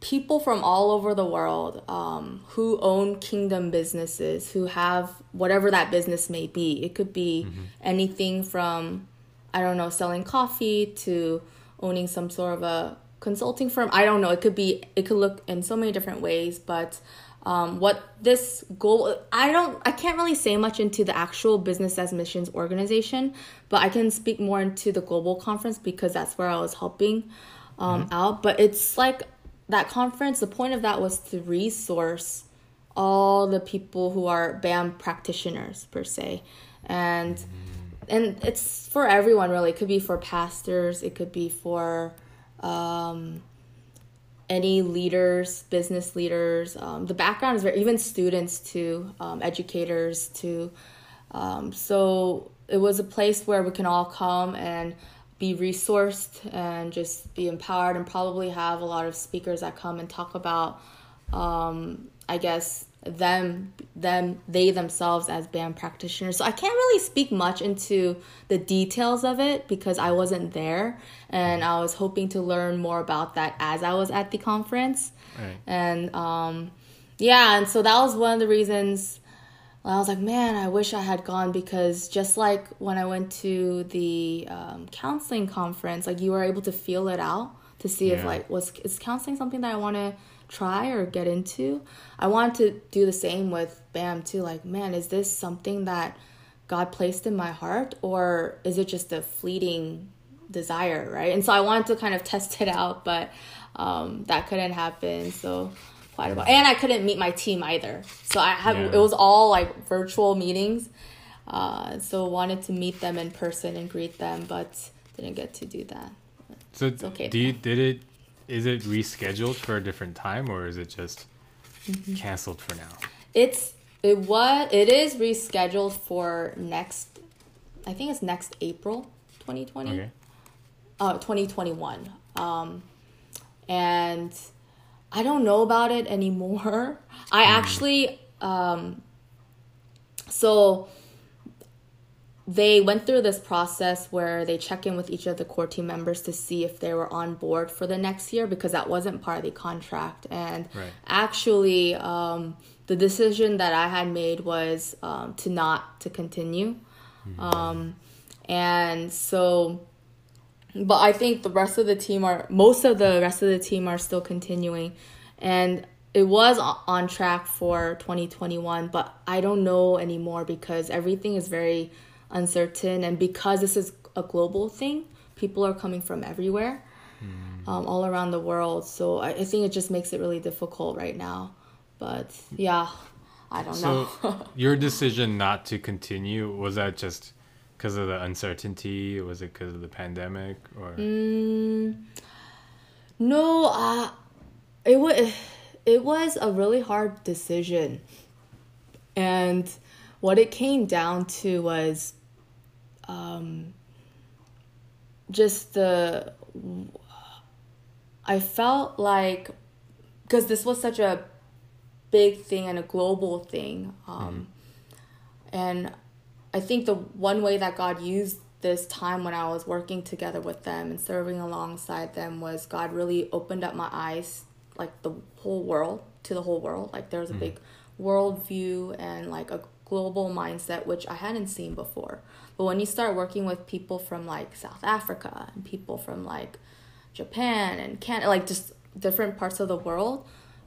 people from all over the world um, who own kingdom businesses, who have whatever that business may be. It could be mm-hmm. anything from, I don't know, selling coffee to owning some sort of a consulting firm. I don't know. It could be, it could look in so many different ways, but um, what this goal i don't i can't really say much into the actual business as missions organization but i can speak more into the global conference because that's where i was helping um, mm-hmm. out but it's like that conference the point of that was to resource all the people who are bam practitioners per se and mm-hmm. And it's for everyone really it could be for pastors it could be for um, any leaders, business leaders. Um, the background is very, even students to um, educators to. Um, so it was a place where we can all come and be resourced and just be empowered and probably have a lot of speakers that come and talk about, um, I guess, them them they themselves as BAM practitioners so i can't really speak much into the details of it because i wasn't there and i was hoping to learn more about that as i was at the conference right. and um yeah and so that was one of the reasons i was like man i wish i had gone because just like when i went to the um, counseling conference like you were able to feel it out to see yeah. if like was is counseling something that i want to try or get into. I want to do the same with BAM too. Like, man, is this something that God placed in my heart or is it just a fleeting desire, right? And so I wanted to kind of test it out, but um, that couldn't happen. So quite a while. And I couldn't meet my team either. So I have yeah. it was all like virtual meetings. Uh, so wanted to meet them in person and greet them, but didn't get to do that. So okay. Do you did it is it rescheduled for a different time or is it just mm-hmm. canceled for now? It's it was it is rescheduled for next I think it's next April 2020. Okay. Uh 2021. Um and I don't know about it anymore. I mm. actually um so they went through this process where they check in with each of the core team members to see if they were on board for the next year because that wasn't part of the contract. And right. actually, um, the decision that I had made was um, to not to continue. Mm-hmm. Um, and so, but I think the rest of the team are most of the rest of the team are still continuing, and it was on track for 2021. But I don't know anymore because everything is very uncertain. And because this is a global thing, people are coming from everywhere, mm. um, all around the world. So I, I, think it just makes it really difficult right now. But yeah, I don't so know. your decision not to continue was that just because of the uncertainty? Was it because of the pandemic or? Mm, no, uh, it was it was a really hard decision, and what it came down to was um, just the I felt like because this was such a big thing and a global thing, um, mm. and I think the one way that God used this time when I was working together with them and serving alongside them was God really opened up my eyes, like the whole world to the whole world. Like there was a mm. big worldview and like a global mindset which I hadn't seen before. But when you start working with people from like South Africa and people from like Japan and Canada, like just different parts of the world,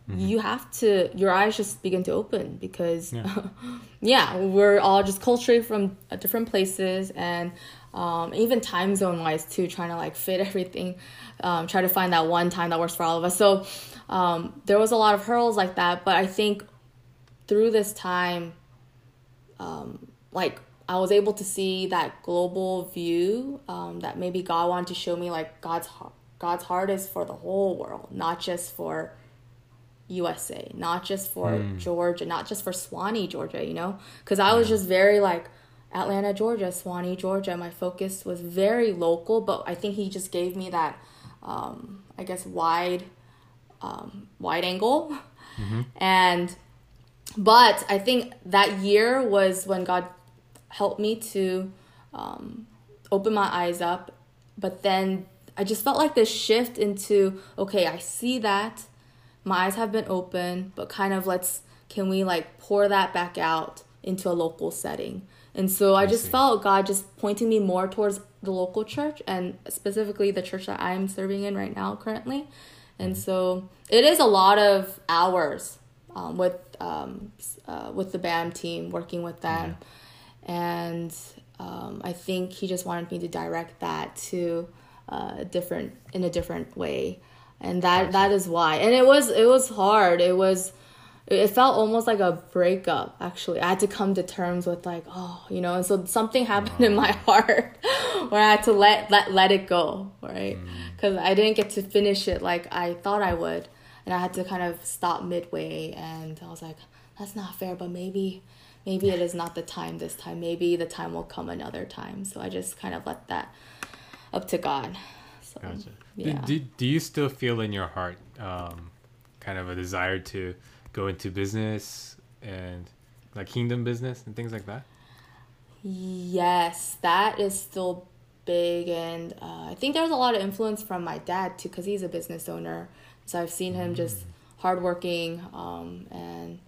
mm-hmm. you have to your eyes just begin to open because yeah, yeah we're all just culturally from different places and um, even time zone wise too, trying to like fit everything, um, try to find that one time that works for all of us. So um, there was a lot of hurdles like that, but I think through this time, um, like I was able to see that global view um, that maybe God wanted to show me like God's heart. God's heart is for the whole world, not just for USA, not just for mm. Georgia, not just for Suwanee, Georgia, you know? Because I was just very like Atlanta, Georgia, Suwanee, Georgia. My focus was very local, but I think he just gave me that, um, I guess, wide, um, wide angle. Mm-hmm. And, but I think that year was when God helped me to um, opened my eyes up. But then I just felt like this shift into okay, I see that my eyes have been open, but kind of let's can we like pour that back out into a local setting? And so I, I just see. felt God just pointing me more towards the local church and specifically the church that I'm serving in right now currently. And mm-hmm. so it is a lot of hours um, with um, uh, with the BAM team, working with them, yeah. And um, I think he just wanted me to direct that to uh, different in a different way, and that that is why. And it was it was hard. It was it felt almost like a breakup actually i had to come to terms with like oh you know and so something happened in my heart where i had to let let, let it go right because mm. i didn't get to finish it like i thought i would and i had to kind of stop midway and i was like that's not fair but maybe maybe it is not the time this time maybe the time will come another time so i just kind of let that up to god so, gotcha. yeah. do, do, you still feel in your heart um, kind of a desire to go into business and like kingdom business and things like that? Yes, that is still big, and uh, I think there's a lot of influence from my dad too, because he's a business owner. So I've seen him mm. just hardworking um, and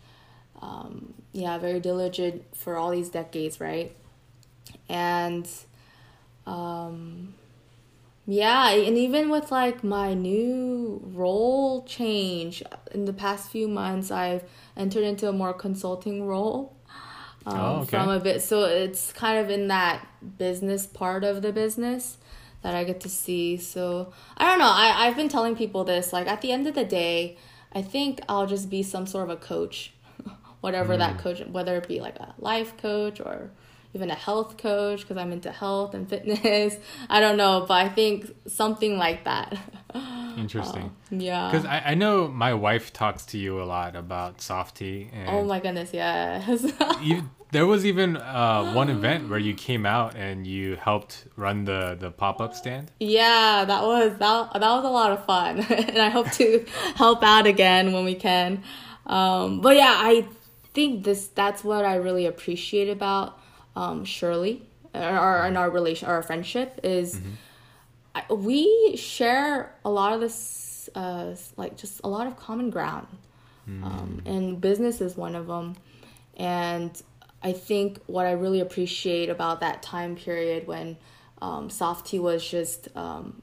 um, yeah, very diligent for all these decades, right? And um, yeah, and even with like my new role change in the past few months, I've entered into a more consulting role. Um, oh, okay. From a bit, so it's kind of in that business part of the business that I get to see. So I don't know. I I've been telling people this. Like at the end of the day, I think I'll just be some sort of a coach, whatever mm. that coach, whether it be like a life coach or even a health coach because I'm into health and fitness. I don't know, but I think something like that. Interesting. Uh, yeah. Because I, I know my wife talks to you a lot about Softy. And oh my goodness, yes. you, there was even uh, one event where you came out and you helped run the, the pop up stand. Yeah, that was that, that was a lot of fun, and I hope to help out again when we can. Um, but yeah, I think this that's what I really appreciate about um, Shirley, our in our relation, our friendship is mm-hmm. I, we share a lot of this, uh, like just a lot of common ground, mm. um, and business is one of them, and I think what I really appreciate about that time period when um, Softy was just um,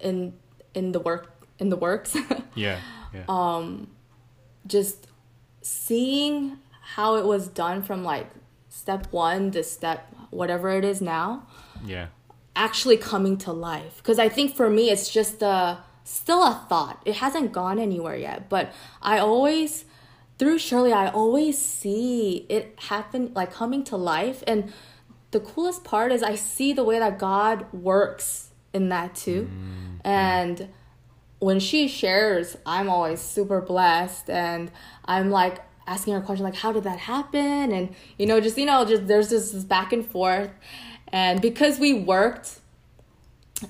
in in the work in the works. yeah. Yeah. Um, just seeing how it was done from like step one to step whatever it is now yeah. actually coming to life. Because i think for me it's just a still a thought. It hasn't gone anywhere yet but i always through shirley i always see it happen like coming to life. And the coolest part is i see the way that god works in that too. Mm-hmm. and when she shares i'm always super blessed. And i'm like asking her questions like how did that happen and you know just you know just there's just this back and forth and because we worked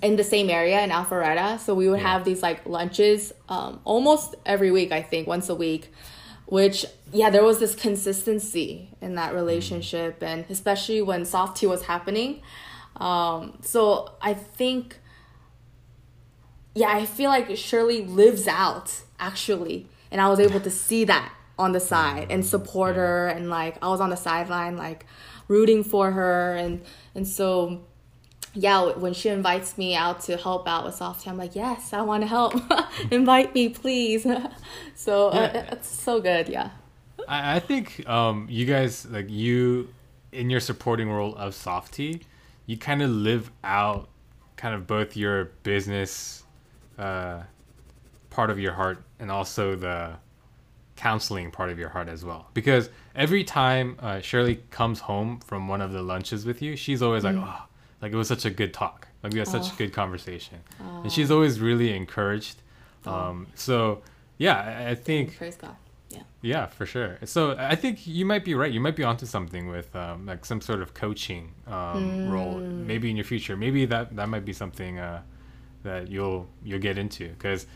in the same area in Alpharetta so we would yeah. have these like lunches um, almost every week I think once a week which yeah there was this consistency in that relationship mm. and especially when Softy was happening um, so I think yeah I feel like Shirley lives out actually and I was able to see that on the side and support her and like I was on the sideline like rooting for her. And and so yeah when she invites me out to help out with Softy I'm like yes I want to help. Invite me please. So uh, yeah. uh, it's so good yeah. I, I think um you guys like you in your supporting role of Softy you kind of live out kind of both your business uh part of your heart and also the counseling part of your heart as well. Because every time uh, Shirley comes home from one of the lunches with you, she's always mm. like, oh, like it was such a good talk. Like we had such a good conversation. Oh. And she's always really encouraged. Oh. Um, so yeah, I, I think. Praise God. Yeah. Yeah, for sure. So I think you might be right. You might be onto something with um, like some sort of coaching um, mm. role, maybe in your future. Maybe that that might be something uh, that you'll you'll get into because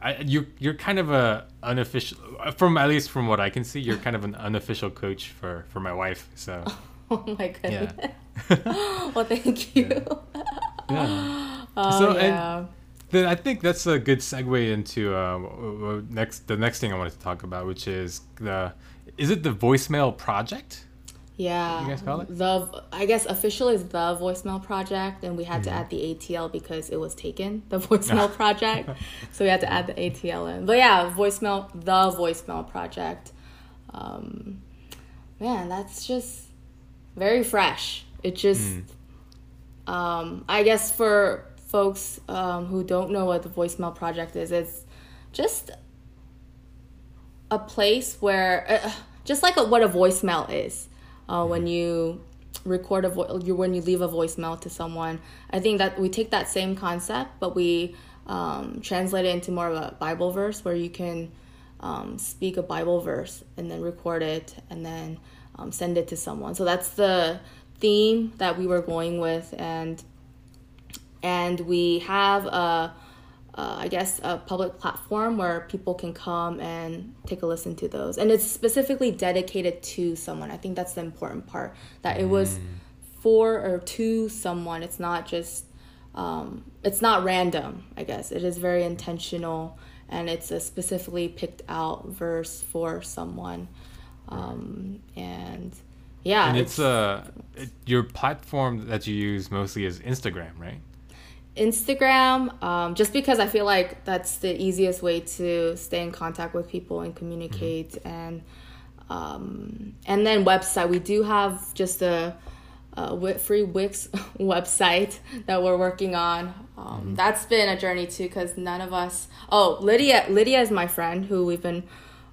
I, you you're kind of a unofficial from at least from what I can see you're kind of an unofficial coach for for my wife so oh my goodness well, thank you. Yeah. Oh, So, and- yeah. Then I think that's a good segue into uh, next the next thing I wanted to talk about, which is the is it the voicemail project? Yeah. you guys call it? The I guess official is the voicemail project, and we had Mm-hmm. to add the ATL because it was taken. The voicemail project, so we had to add the ATL in. But yeah, voicemail the voicemail project. Um, man, that's just very fresh. It just, Mm. um, I guess for folks um, who don't know what the voicemail project is, it's just a place where uh, just like a, what a voicemail is uh, when you record a vo- when you leave a voicemail to someone. I think that we take that same concept but we um, translate it into more of a bible verse where you can um, speak a bible verse and then record it and then um, send it to someone. So that's the theme that we were going with and and we have a uh, I guess a public platform where people can come and take a listen to those, and it's specifically dedicated to someone. I think that's the important part that it was for or to someone. It's not just um, it's not random. I guess it is very intentional, and it's a specifically picked out verse for someone, um, and yeah, And it's uh it, your platform that you use mostly is Instagram, right? Instagram, um, just because I feel like that's the easiest way to stay in contact with people and communicate, and um, and then website. We do have just a, a free Wix website that we're working on. Um, That's been a journey too, because none of us. Oh, Lydia. Lydia is my friend who we've been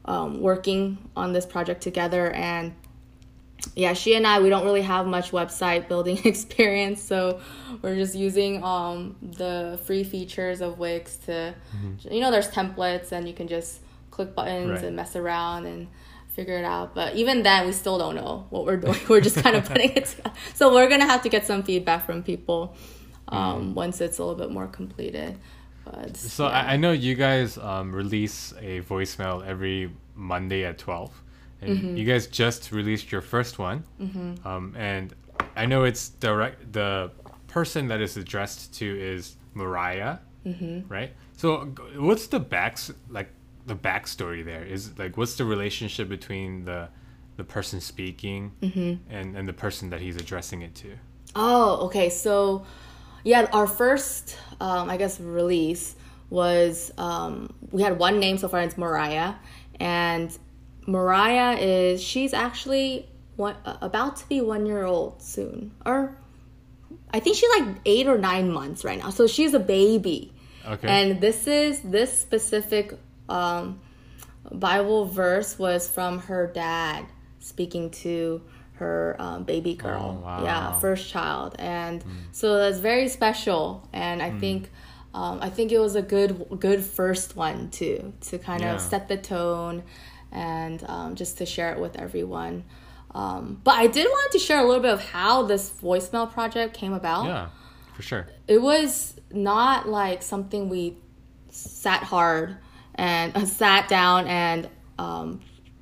um, working on this project together, and yeah, she and I we don't really have much website building experience, so we're just using um the free features of Wix to you know there's templates and you can just click buttons Right. and mess around and figure it out. But even then we still don't know what we're doing. We're just kind of putting it together. So we're gonna have to get some feedback from people um once it's a little bit more completed. But So yeah. I, I know you guys um, release a voicemail every Monday at twelve, and Mm-hmm. you guys just released your first one. Mm-hmm. Um, and I know it's direct. The person that is addressed to is Mariah, mm-hmm. right? So what's the backs like the backstory there? Is like what's the relationship between the the person speaking Mm-hmm. and and the person that he's addressing it to? Oh, okay. So, yeah, our first, um, I guess, release was um, we had one name so far. It's Mariah, and Mariah is she's actually one, about to be one year old soon, or I think she's like eight or nine months right now. So she's a baby. Okay. And this is this specific um, Bible verse was from her dad speaking to her um, baby girl. Oh, wow. Yeah, first child, and so that's very special. And I think um, I think it was a good good first one too to kind Yeah. of set the tone and um, just to share it with everyone. Um, but I did want to share a little bit of how this voicemail project came about. Yeah, for sure. it was not like something we sat hard and uh, sat down and um,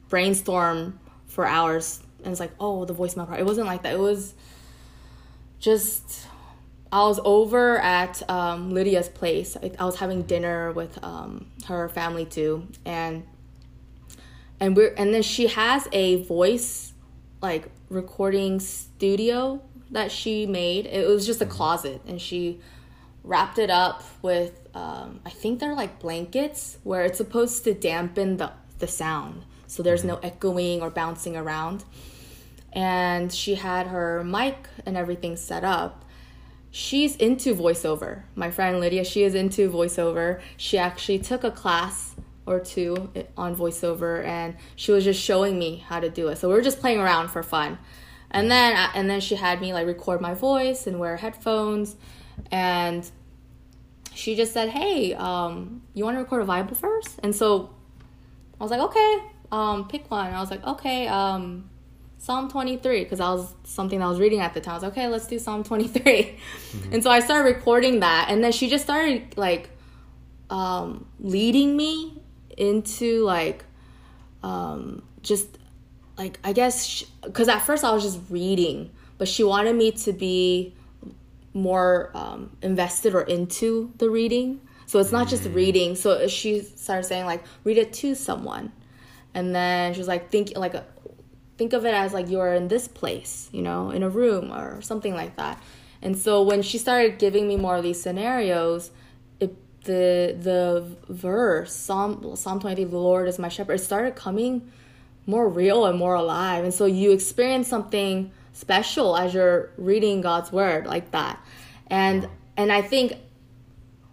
brainstormed for hours. And it's like oh the voicemail part it wasn't like that. It was just i was over at um, lydia's place. I, I was having dinner with um, her family too. And and we're and then she has a voice like recording studio that she made. It was just a closet. And she wrapped it up with um, i think they're like blankets where it's supposed to dampen the, the sound. So there's no echoing or bouncing around. And she had her mic and everything set up. She's into voiceover. My friend lydia she is into voiceover. She actually took a class or two on voiceover and she was just showing me how to do it. So we were just playing around for fun. And then and then she had me like record my voice and wear headphones and she just said hey um, you want to record a bible verse and so i was like okay um, pick one. And i was like okay um, psalm 23 because that was something i was reading at the time. I was like okay let's do psalm 23 and so i started recording that and then she just started like um, leading me into like um, just like I guess because at first I was just reading but she wanted me to be more um, invested or into the reading. So it's not just reading. So she started saying like read it to someone, and then she was like think like a, think of it as like you're in this place, you know, in a room or something like that. And so when she started giving me more of these scenarios, the the verse Psalm Psalm twenty, the Lord is my shepherd, it started coming more real and more alive. And so you experience something special as you're reading God's word like that. And and I think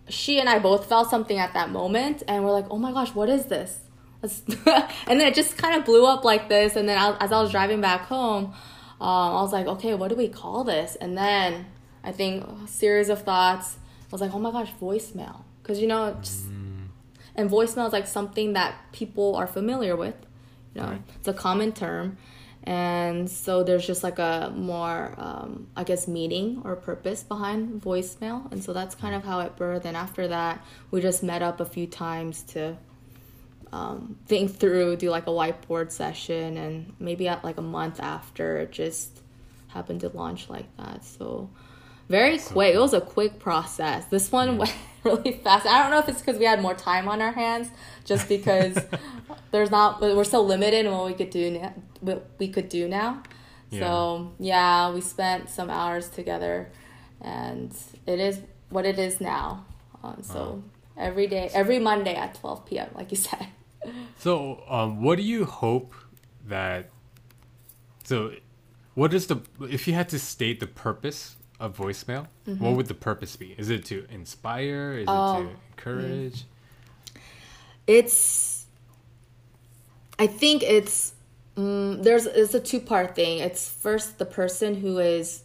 she and I both felt something at that moment and we're like, "Oh my gosh, what is this?" and then it just kind of blew up like this and then as I was driving back home, um, I was like, "Okay, what do we call this?" And then I think a series of thoughts. I was like, "Oh my gosh, voicemail." Cuz you know, just, and voicemail is like something that people are familiar with. You know, right. it's a common term. And so there's just like a more um, i guess meaning or purpose behind voicemail and so that's kind of how it birthed. And after that we just met up a few times to um, think through do like a whiteboard session. And maybe at like a month after it just happened to launch like that. So very quick it was a quick process this one went really fast i don't know if it's because we had more time on our hands just because there's not we're so limited in what we could do now, what we could do now. Yeah. So yeah, we spent some hours together, and it is what it is now. Um, so every day, every Monday at twelve p.m., like you said. So, um, what do you hope that? So, what is the if you had to state the purpose of voicemail? Mm-hmm. What would the purpose be? Is it to inspire? Is it to oh, encourage? Mm. It's I think it's um, there's it's a two part thing. It's first the person who is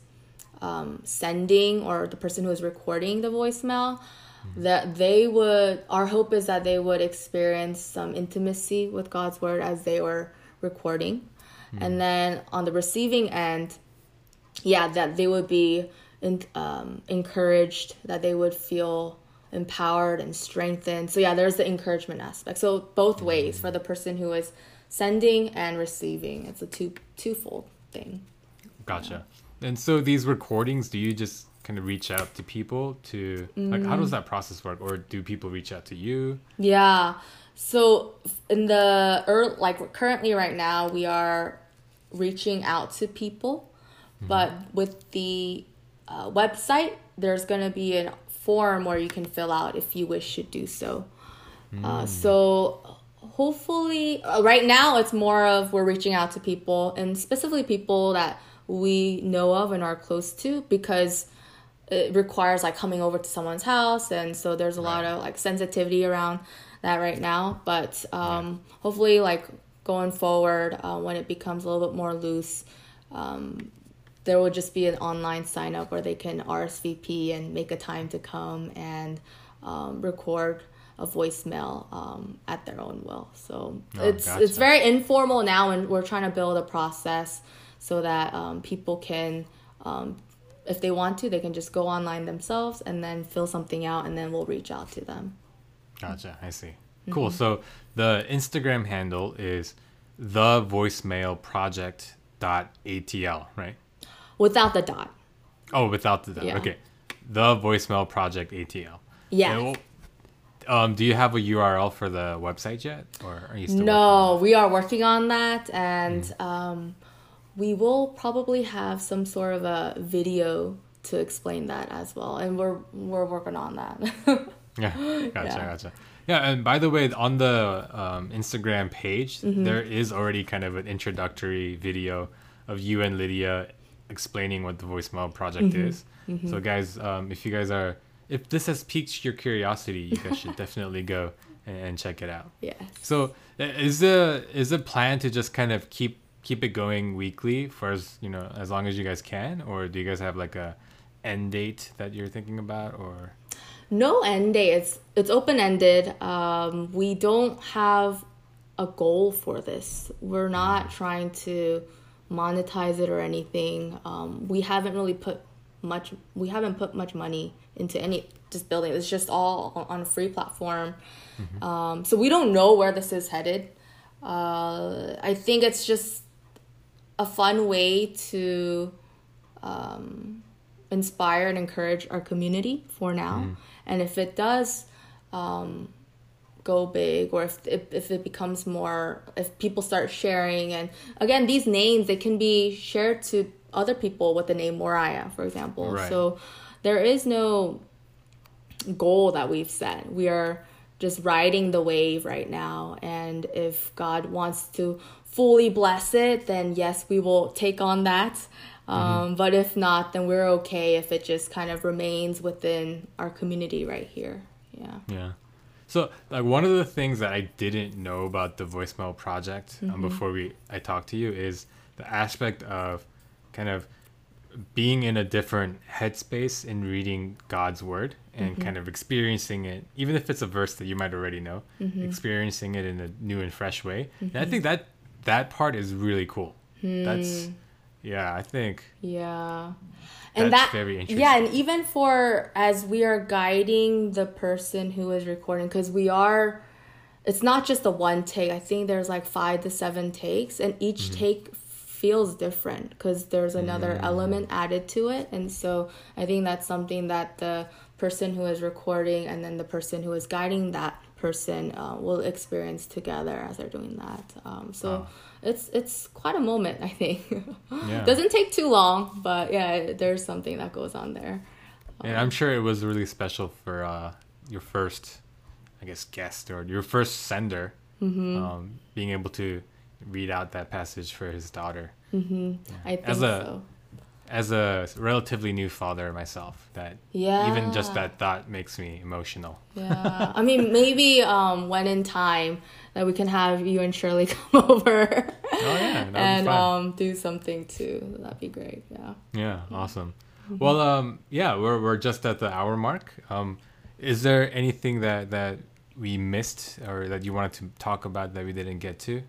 um, sending or the person who is recording the voicemail mm-hmm. that they would our hope is that they would experience some intimacy with God's word as they were recording. Mm-hmm. And then on the receiving end, yeah, that they would be in, um, encouraged, that they would feel empowered and strengthened. So yeah, there's the encouragement aspect. So both ways for the person who is sending and receiving. It's a two twofold thing. Gotcha. And so these recordings, do you just kind of reach out to people to like how does mm. that process work or do people reach out to you? Yeah. So in the early, like currently right now we are reaching out to people, mm-hmm. but with the uh, website there's going to be a form where you can fill out if you wish to do so. Uh, mm. Uh, so hopefully, uh, right now it's more of we're reaching out to people and specifically people that we know of and are close to because it requires like coming over to someone's house and so there's a right. lot of like sensitivity around that right now but um, yeah. hopefully like going forward uh, when it becomes a little bit more loose um, there will just be an online sign up where they can RSVP and make a time to come and um, record a voicemail um, at their own will. So oh, it's gotcha. it's very informal now, and we're trying to build a process so that um, people can, um, if they want to, they can just go online themselves and then fill something out, and then we'll reach out to them. Gotcha. I see. Cool. Mm-hmm. So the Instagram handle is the voicemail project dot atl right without the dot oh without the dot yeah. okay the voicemail project atl yeah um, do you have a URL for the website yet, or are you still? No, we are working on that, and mm. um, we will probably have some sort of a video to explain that as well, and we're we're working on that. yeah, gotcha, yeah. gotcha. Yeah, and by the way, on the um, Instagram page, mm-hmm. there is already kind of an introductory video of you and Lydia explaining what the voicemail project mm-hmm. is. Mm-hmm. So, guys, um, if you guys are if this has piqued your curiosity, you guys should definitely go and, and, check it out. Yeah. So is the is the plan to just kind of keep keep it going weekly for as you know as long as you guys can, or do you guys have like a end date that you're thinking about, or? No end date. It's it's open ended. Um, we don't have a goal for this. We're not mm. trying to monetize it or anything. Um, we haven't really put much. We haven't put much money into any just building. It's just all on a free platform. Mm-hmm. Um, so we don't know where this is headed. Uh, I think it's just a fun way to um, inspire and encourage our community for now. And if it does um, go big, or if, if if it becomes more, if people start sharing, and again, these names they can be shared to other people with the name Moriah, for example. Right. So there is no goal that we've set. We are just riding the wave right now. And if God wants to fully bless it, then yes, we will take on that. Um, But if not, then we're okay if it just kind of remains within our community right here. Yeah. Yeah. So, like one of the things that I didn't know about the voicemail project um, mm-hmm. before we I talked to you is the aspect of kind of being in a different headspace in reading God's word and mm-hmm. kind of experiencing it, even if it's a verse that you might already know, mm-hmm. experiencing it in a new and fresh way. And I think that that part is really cool. That's hmm. Yeah, I think Yeah. That's And that very interesting. Yeah, and even for as we are guiding the person who is recording cuz we are it's not just the one take. I think there's like 5 to 7 takes and each Mm-hmm. take feels different because there's another Mm. element added to it and so I think that's something that the person who is recording and then the person who is guiding that person uh, will experience together as they're doing that. Um, so. It's it's quite a moment, I think. Yeah. Doesn't take too long, but yeah, there's something that goes on there. And I'm sure it was really special for uh, your first, I guess, guest or your first sender, Mm-hmm. um, being able to read out that passage for his daughter. Mm-hmm. I think As a- so. As a relatively new father myself, that Yeah. even just that thought makes me emotional. Yeah. I mean, maybe um, when in time that we can have you and Shirley come over Oh yeah, and um, do something too. That'd be great. Yeah. yeah, awesome. Mm-hmm. Well, um, yeah, we're we're just at the hour mark. Um, is there anything that that we missed or that you wanted to talk about that we didn't get to?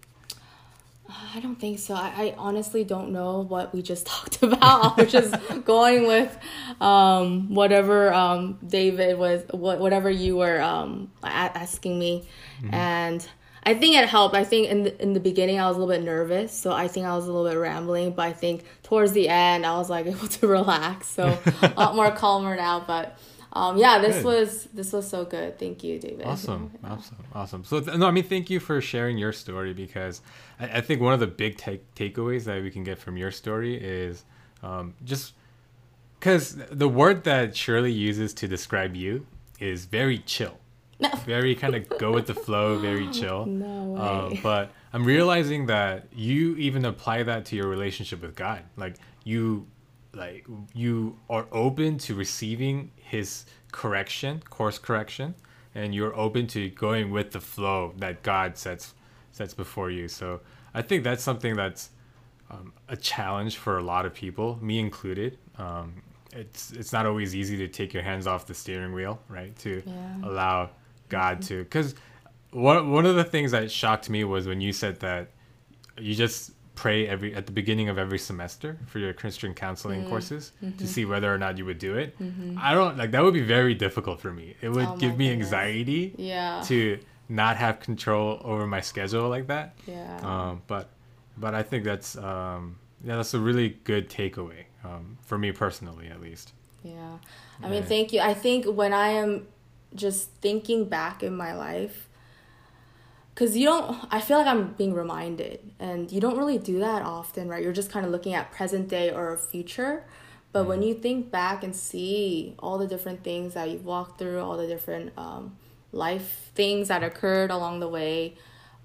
I don't think so. I, I honestly don't know what we just talked about. I was just going with um, whatever um, David was, what, whatever you were um, a- asking me, and I think it helped. I think in the, in the beginning I was a little bit nervous, so I think I was a little bit rambling. But I think towards the end I was like able to relax, so a lot more calmer now. But um, yeah, this Good. was this was so good. Thank you, David. Awesome, awesome, awesome. So th- no, I mean, thank you for sharing your story because I, I think one of the big take takeaways that we can get from your story is um, just because the word that Shirley uses to describe you is very chill, very kind of go with the flow, very chill. No Uh, way. but I'm realizing that you even apply that to your relationship with God. Like you, like you are open to receiving His correction, course correction, and you're open to going with the flow that God sets sets before you. So I think that's something that's um, a challenge for a lot of people, me included. Um, it's it's not always easy to take your hands off the steering wheel, right? To Yeah. allow God to, because one one of the things that shocked me was when you said that you just pray every at the beginning of every semester for your Christian counseling Mm. courses Mm-hmm. to see whether or not you would do it. I don't like that would be very difficult for me. It would Oh give me goodness. anxiety yeah. to not have control over my schedule like that. yeah. Um, but but I think that's um, yeah that's a really good takeaway um, for me personally at least. Yeah. I mean, thank you. I think when I am just thinking back in my life, because you don't, I feel like I'm being reminded, and you don't really do that often, right? You're just kind of looking at present day or future. But when you think back and see all the different things that you've walked through, all the different um, life things that occurred along the way,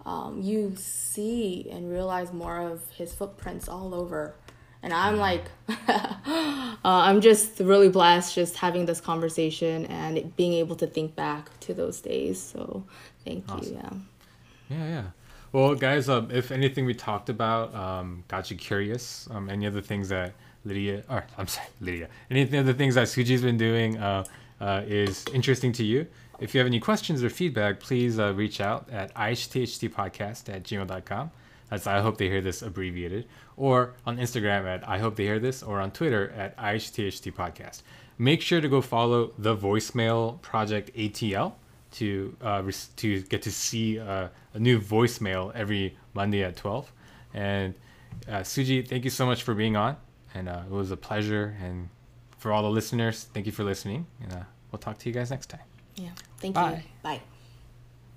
um, you see and realize more of his footprints all over. And I'm like, uh, I'm just really blessed just having this conversation and being able to think back to those days. So thank Awesome. you. Yeah. Yeah, yeah. Well, guys, um, if anything we talked about um, got you curious, um, any other things that Lydia, or I'm sorry, Lydia, any other things that Suji's been doing uh, uh, is interesting to you, if you have any questions or feedback, please uh, reach out at ihthtpodcast at gmail.com. That's I hope they hear this abbreviated, or on Instagram at I hope they hear this, or on Twitter at ihtht podcast. Make sure to go follow the voicemail project ATL to uh, to get to see uh, a new voicemail every Monday at twelve. And uh, Suji, thank you so much for being on. and uh, it was a pleasure. And for all the listeners, thank you for listening, and uh, we'll talk to you guys next time. Yeah. Thank Bye. you. Bye.